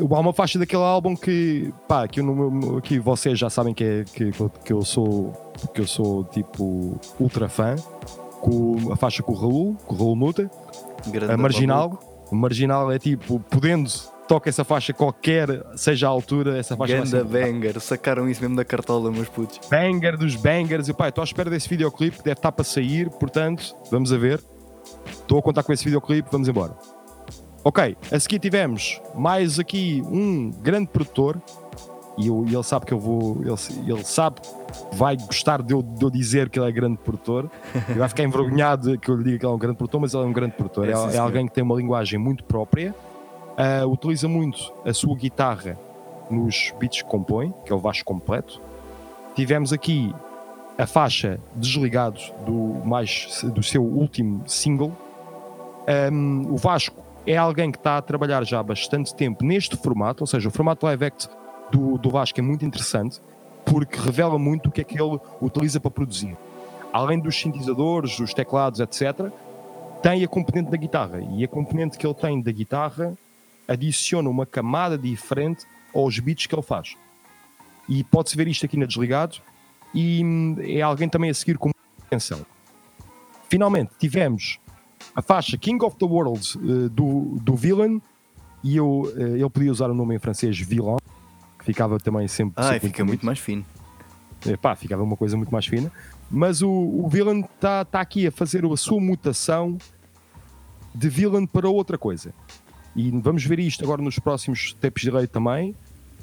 uma faixa daquele álbum que, pá, que, eu que vocês já sabem que, é, que, que eu sou que eu sou tipo ultra fã com a faixa com o Raul, com o Raul Muta, Grande a Marginal. Marginal é tipo, podendo toca essa faixa qualquer, seja a altura, essa faixa vai Ganda ser banger. Sacaram isso mesmo da cartola, meus putos. banger dos bangers. E pá, estou à espera desse videoclipe que deve estar para sair, portanto, vamos a ver. Estou a contar com esse videoclipe, vamos embora. Ok, a seguir tivemos mais aqui um grande produtor e, eu- ele sabe que eu vou. Ele, ele sabe que vai gostar de eu, de eu dizer que ele é grande produtor e vai ficar envergonhado que eu lhe diga que ele é um grande produtor, mas ele é um grande produtor. É, É, é alguém que tem uma linguagem muito própria, ah, utiliza muito a sua guitarra nos beats que compõe, que é o Vasco completo. Tivemos aqui a faixa Desligados do, mais, do seu último single. Um, o Vasco é alguém que está a trabalhar já há bastante tempo neste formato, ou seja, o formato live act do, do Vasco é muito interessante porque revela muito o que é que ele utiliza para produzir. Além dos sintetizadores, dos teclados, etc., tem a componente da guitarra e a componente que ele tem da guitarra adiciona uma camada diferente aos beats que ele faz. E pode-se ver isto aqui na Desligado e hum, é alguém também a seguir com muita atenção. Finalmente tivemos a faixa King of the Worlds eh, do, do Villain e eu, eh, ele podia usar o nome em francês Villain, que ficava também sempre. Sempre fica muito mais fino. Epá, ficava uma coisa muito mais fina. Mas o, o Villain está tá aqui a fazer a sua mutação de Villain para outra coisa. E vamos ver isto agora nos próximos tapes de lei também.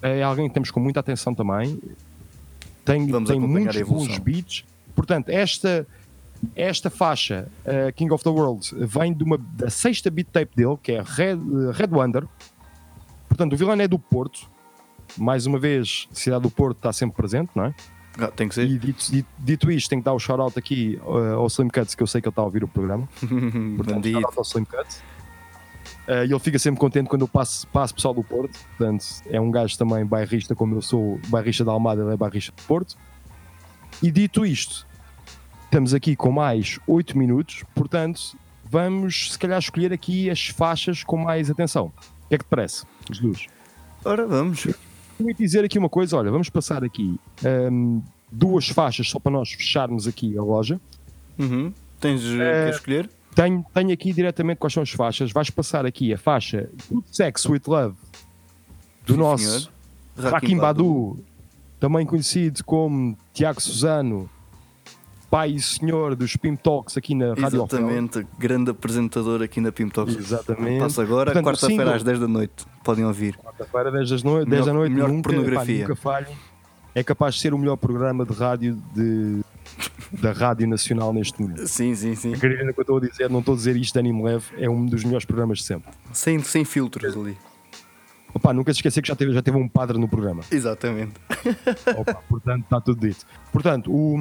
É alguém que temos com muita atenção também. Tem, Vamos tem muitos bons beats. Portanto, esta, esta faixa, eh, King of the World, vem de uma, da sexta beat tape dele, que é Red, Red Wonder. Portanto, o Villain é do Porto. Mais uma vez, a cidade do Porto está sempre presente, não é? Ah, tem que ser. E dito, dito- dito isto, tenho que dar o shout-out aqui uh, ao Slim Cuts, que eu sei que ele está a ouvir o programa. Portanto, shout-out ao Slim Cuts. Uh, e ele fica sempre contente quando eu passo, passo pessoal do Porto. Portanto, é um gajo também bairrista, como eu sou bairrista da Almada, ele é bairrista do Porto. E dito isto, estamos aqui com mais 8 minutos. Portanto, vamos se calhar escolher aqui as faixas com mais atenção. O que é que te parece, Jesus? Ora, vamos. Eu ia dizer aqui uma coisa, olha, vamos passar aqui hum, duas faixas só para nós fecharmos aqui a loja. Uhum. Tens uh, Eh, que escolher? Tenho, tenho aqui diretamente quais são as faixas. Vais passar aqui a faixa Good Sex with Love do Sim, nosso. Rakim Badu, também conhecido como Tiago Suzano, pai e senhor dos Pim Talks aqui na Rádio. Exatamente, grande apresentador aqui na Pim Talks. Exatamente. Passa agora, quarta-feira às 10 da noite. podem ouvir. Quarta-feira, 10 das no... 10 Melhor- da noite, melhor nunca, pornografia. pá, nunca falhem. É capaz de ser o melhor programa de rádio de... da Rádio Nacional neste momento. Sim, sim, sim. Acreditem no que eu estou a dizer, não estou a dizer isto de anime leve, é um dos melhores programas de sempre. Sem, sem filtros ali. Opa, nunca se esquecer que já teve, já teve um padre no programa. Exatamente. Opa, portanto, está tudo dito. Portanto, o,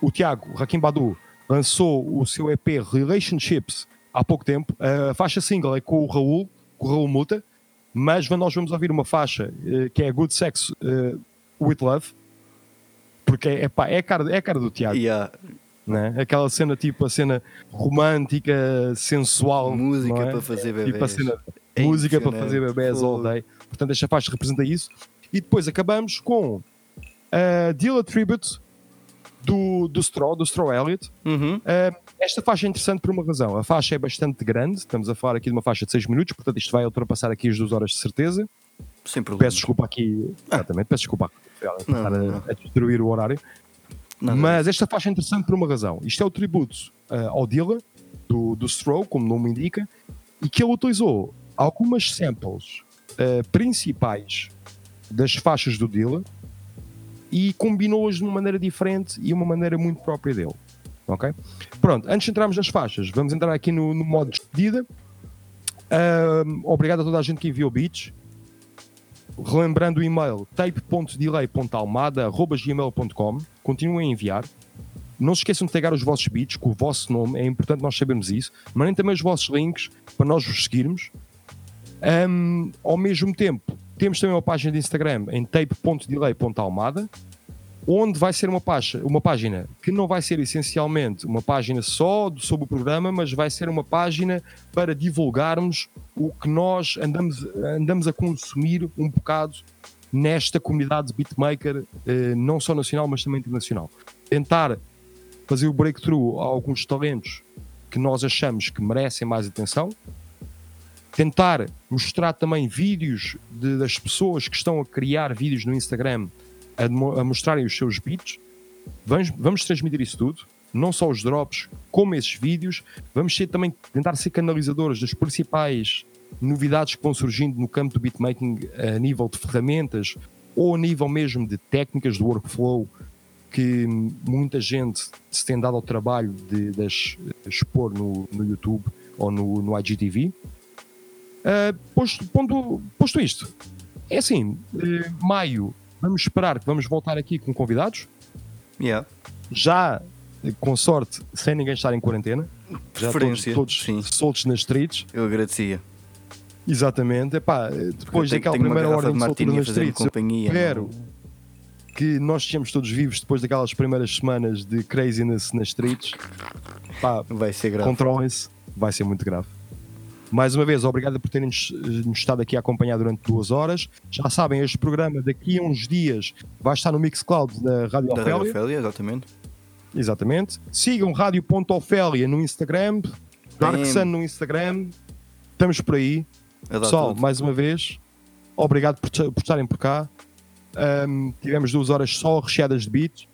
o Tiago Rakim Badu lançou o seu EP Relationships há pouco tempo. A faixa single é com o Raul, com o Raul Muta, mas nós vamos ouvir uma faixa eh, que é Good Sex eh, with Love, porque é, pá, é, a cara, é a cara do Tiago. Yeah. Né? Aquela cena tipo a cena romântica, sensual. Música é? para fazer Tipo a cena É música para fazer bebés all day. Portanto, esta faixa representa isso. E depois acabamos com a Deal Tribute do, do Straw, do Straw Elliott. Uhum. Uh, esta faixa é interessante por uma razão. A faixa é bastante grande, estamos a falar aqui de uma faixa de 6 minutos, portanto isto vai ultrapassar aqui as 2 horas de certeza. Sem problema. Peço desculpa aqui, exatamente, peço desculpa a, Ah. Não, não, a- destruir o horário. Nada Mas esta faixa é interessante por uma razão. Isto é o tributo uh, ao Dilla, do, do Stroh, como o nome indica, e que ele utilizou algumas samples uh, principais das faixas do Dilla e combinou-as de uma maneira diferente e uma maneira muito própria dele. Ok? Pronto, antes de entrarmos nas faixas, vamos entrar aqui no, no modo de despedida. Um, obrigado a toda a gente que enviou beats. Relembrando o e-mail tape.delay.almada.gmail.com Continuem a enviar. Não se esqueçam de pegar os vossos beats com o vosso nome, é importante nós sabermos isso. Mandem também os vossos links para nós vos seguirmos. Um, ao mesmo tempo, temos também uma página de Instagram em tape.delay.almada onde vai ser uma, uma página que não vai ser essencialmente uma página só sobre o programa, mas vai ser uma página para divulgarmos o que nós andamos, andamos a consumir um bocado nesta comunidade de beatmaker, eh, não só nacional, mas também internacional. Tentar fazer o breakthrough a alguns talentos que nós achamos que merecem mais atenção, tentar mostrar também vídeos de- das pessoas que estão a criar vídeos no Instagram a, a mostrarem os seus beats. Vamos, vamos transmitir isso tudo, não só os drops, como esses vídeos. Vamos ser, também tentar ser canalizadores das principais novidades que vão surgindo no campo do beatmaking a nível de ferramentas ou a nível mesmo de técnicas de workflow que muita gente se tem dado ao trabalho de, de as expor no, no YouTube ou no, no IGTV. Uh, posto, ponto- posto isto, é assim, eh, maio, vamos esperar que vamos voltar aqui com convidados, Yeah. já eh, com sorte, sem ninguém estar em quarentena, já todos, todos soltos nas streets. Eu agradecia. Exatamente, epá, eh, depois tenho- daquela tenho primeira hora de soltura nas streets, companhia, espero que nós estejamos todos vivos depois daquelas primeiras semanas de craziness nas streets. Pá, vai ser grave. Controlem-se, vai ser muito grave. Mais uma vez, obrigado por terem nos, nos estado aqui a acompanhar durante duas horas. Já sabem, este programa daqui a uns dias vai estar no Mixcloud da Rádio Da Ofélia. Rádio Ofélia, exatamente. Exatamente. Sigam Rádio.ofélia no Instagram, Dark. Sun no Instagram. Estamos por aí. Pessoal, tudo. mais uma vez, obrigado por, por estarem por cá. Ahm, tivemos duas horas só recheadas de beats.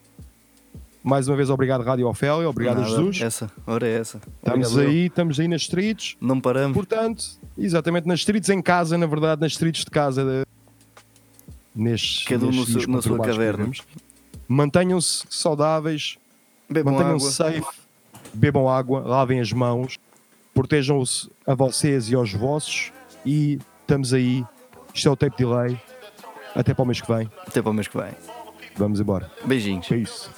Mais uma vez, obrigado, Rádio Ofélia. Obrigado, Nada, Jesus. Essa, ora é essa. Estamos Obrigado, eu. aí, estamos aí nas streets. Não paramos. Portanto, exatamente, nas streets em casa, na verdade, nas streets de casa. De... Nestes, Cada um no nestes na sua caverna. Mantenham-se saudáveis, mantenham-se safe, bebam água, lavem as mãos, protejam-se a vocês e aos vossos. E estamos aí. Isto é o tape delay. Até para o mês que vem. Até para o mês que vem. Vamos embora. Beijinhos. Peace.